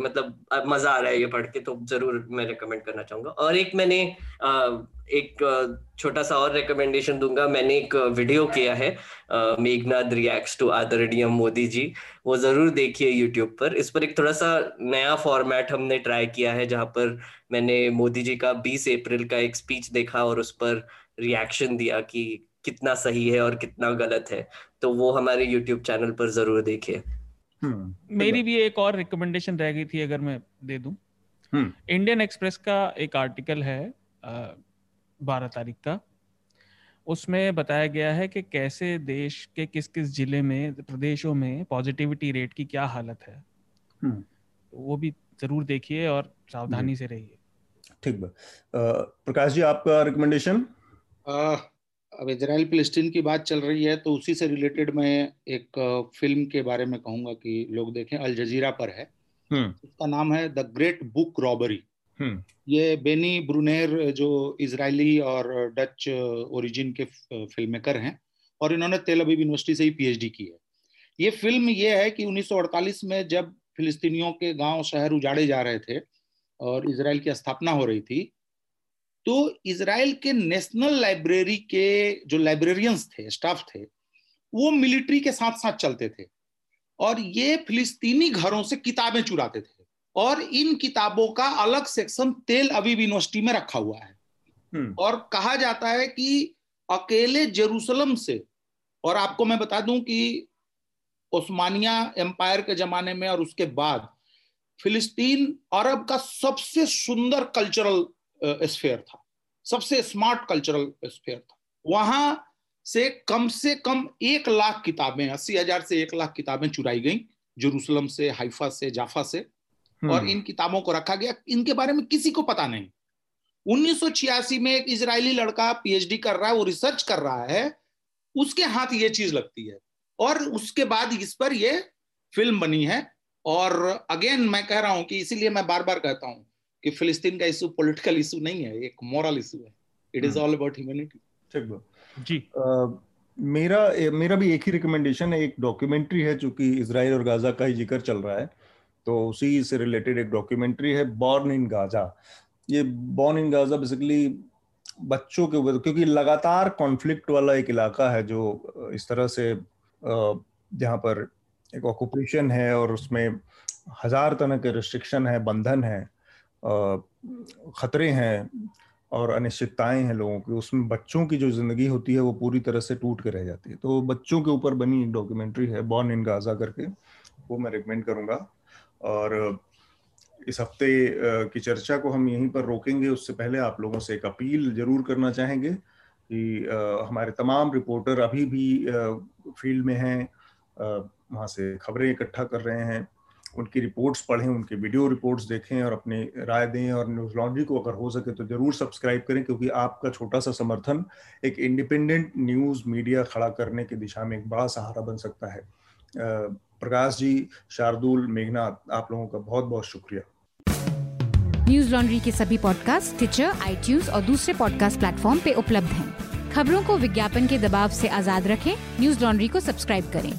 मतलब मज़ा आ रहा है ये पढ़ के तो ज़रूर मैं रिकमेंड करना चाहूँगा। और एक मैंने एक छोटा सा और रिकमेंडेशन दूँगा। मैंने एक वीडियो किया है मेघनाथ रिएक्ट्स टू आदरणीय मोदी जी। वो ज़रूर देखिए यूट्यूब पर। इस पर एक थोड़ा सा नया फॉर्मेट हमने ट्राई किया है, जहाँ पर मैंने मोदी जी का 20 अप्रैल का एक स्पीच देखा और उस पर रिएक्शन दिया कि कितना सही है और कितना गलत है। तो वो हमारे यूट्यूब चैनल पर ज़रूर देखिए। मेरी भी एक और रिकमेंडेशन रह गई थी अगर मैं दे दूँ। इंडियन हम्म। एक्सप्रेस का एक आर्टिकल है बारह तारीख का। उसमें बताया गया है कि कैसे देश के किस किस ज़िले में प्रदेशों में पॉजिटिविटी रेट की क्या हालत है। हम्म। तो वो भी ज़रूर देखिए और सावधानी से रहिए। ठीक प्रकाश जी आपका रिकमेंडेशन अब इसराइल फिलिस्तीन की बात चल रही है तो उसी से रिलेटेड मैं एक फ़िल्म के बारे में कहूँगा कि लोग देखें अल जजीरा पर है। इसका नाम है द ग्रेट बुक रॉबरी। ये बेनी ब्रुनेर जो इजरायली और डच ओरिजिन के फ़िल्म मेकर हैं और इन्होंने तेल अबीब यूनिवर्सिटी से ही पीएचडी की है। ये फ़िल्म ये है कि 1948 में जब फिलिस्तीनियों के गाँव शहर उजाड़े जा रहे थे और इसराइल की स्थापना हो रही थी तो इसराइल के नेशनल लाइब्रेरी के जो लाइब्रेरियंस थे स्टाफ थे वो मिलिट्री के साथ साथ चलते थे। और ये फिलिस्तीनी घरों से किताबें चुराते थे। और इन किताबों का अलग सेक्शन तेल अवीब यूनिवर्सिटी में रखा हुआ है। हम्म। और कहा जाता है कि अकेले जेरूसलम से और आपको मैं बता दूँ कि ओस्मानिया एम्पायर के जमाने में और उसके बाद फिलिस्तीन अरब का सबसे सुंदर कल्चरल स्फेयर था। सबसे स्मार्ट कल्चरल स्फेयर था। वहाँ से कम से कम एक लाख किताबें अस्सी हज़ार से एक लाख किताबें चुराई गई जेरूसलम से हाइफा से जाफा से। और हम्म। इन किताबों को रखा गया। इनके बारे में किसी को पता नहीं। 1986 में एक इजरायली लड़का पीएचडी कर रहा है वो रिसर्च कर रहा है। उसके हाथ ये चीज़ लगती है। और उसके बाद इस पर ये फ़िल्म बनी है। और अगेन मैं कह रहा हूँ कि इसीलिए मैं बार बार कहता हूँ कि फिलिस्तीन का इशू पॉलिटिकल इशू नहीं है एक मॉरल इशू है। It is all about humanity ठीक जी। आ, मेरा मेरा भी एक ही रिकमेंडेशन है एक डॉक्यूमेंट्री है जो कि इसराइल और गाजा का ही ज़िक्र चल रहा है। तो उसी से रिलेटेड एक डॉक्यूमेंट्री है बॉर्न इन गाजा ये बॉर्न इन गाजा बेसिकली बच्चों के ऊपर क्योंकि लगातार कॉन्फ्लिक्ट वाला एक इलाका है जो इस तरह से जहाँ पर एक ऑक्यूपेशन है और उसमें हज़ार तरह के रिस्ट्रिक्शन है बंधन है। खतरे हैं और अनिश्चितताएँ हैं लोगों की, उसमें बच्चों की जो ज़िंदगी होती है वो पूरी तरह से टूट के रह जाती है। तो बच्चों के ऊपर बनी डॉक्यूमेंट्री है, बॉर्न इन गाजा करके, वो मैं रिकमेंड करूँगा। और इस हफ़्ते की चर्चा को हम यहीं पर रोकेंगे। उससे पहले आप लोगों से एक अपील ज़रूर करना चाहेंगे कि हमारे तमाम रिपोर्टर अभी भी फ़ील्ड में हैं वहाँ से खबरें इकट्ठा कर रहे हैं। उनकी रिपोर्ट्स पढ़ें, उनके वीडियो रिपोर्ट्स देखें और अपनी राय दें और न्यूज़ लॉन्ड्री को अगर हो सके तो ज़रूर सब्सक्राइब करें क्योंकि आपका छोटा सा समर्थन एक इंडिपेंडेंट न्यूज़ मीडिया खड़ा करने की दिशा में एक बड़ा सहारा बन सकता है। प्रकाश जी, शार्दुल, मेघनाथ, आप लोगों का बहुत बहुत शुक्रिया। न्यूज़ लॉन्ड्री के सभी पॉडकास्ट ट्विटर आई और दूसरे पॉडकास्ट प्लेटफॉर्म पे उपलब्ध हैं। खबरों को विज्ञापन के दबाव से आज़ाद रखें, न्यूज़ लॉन्ड्री को सब्सक्राइब करें।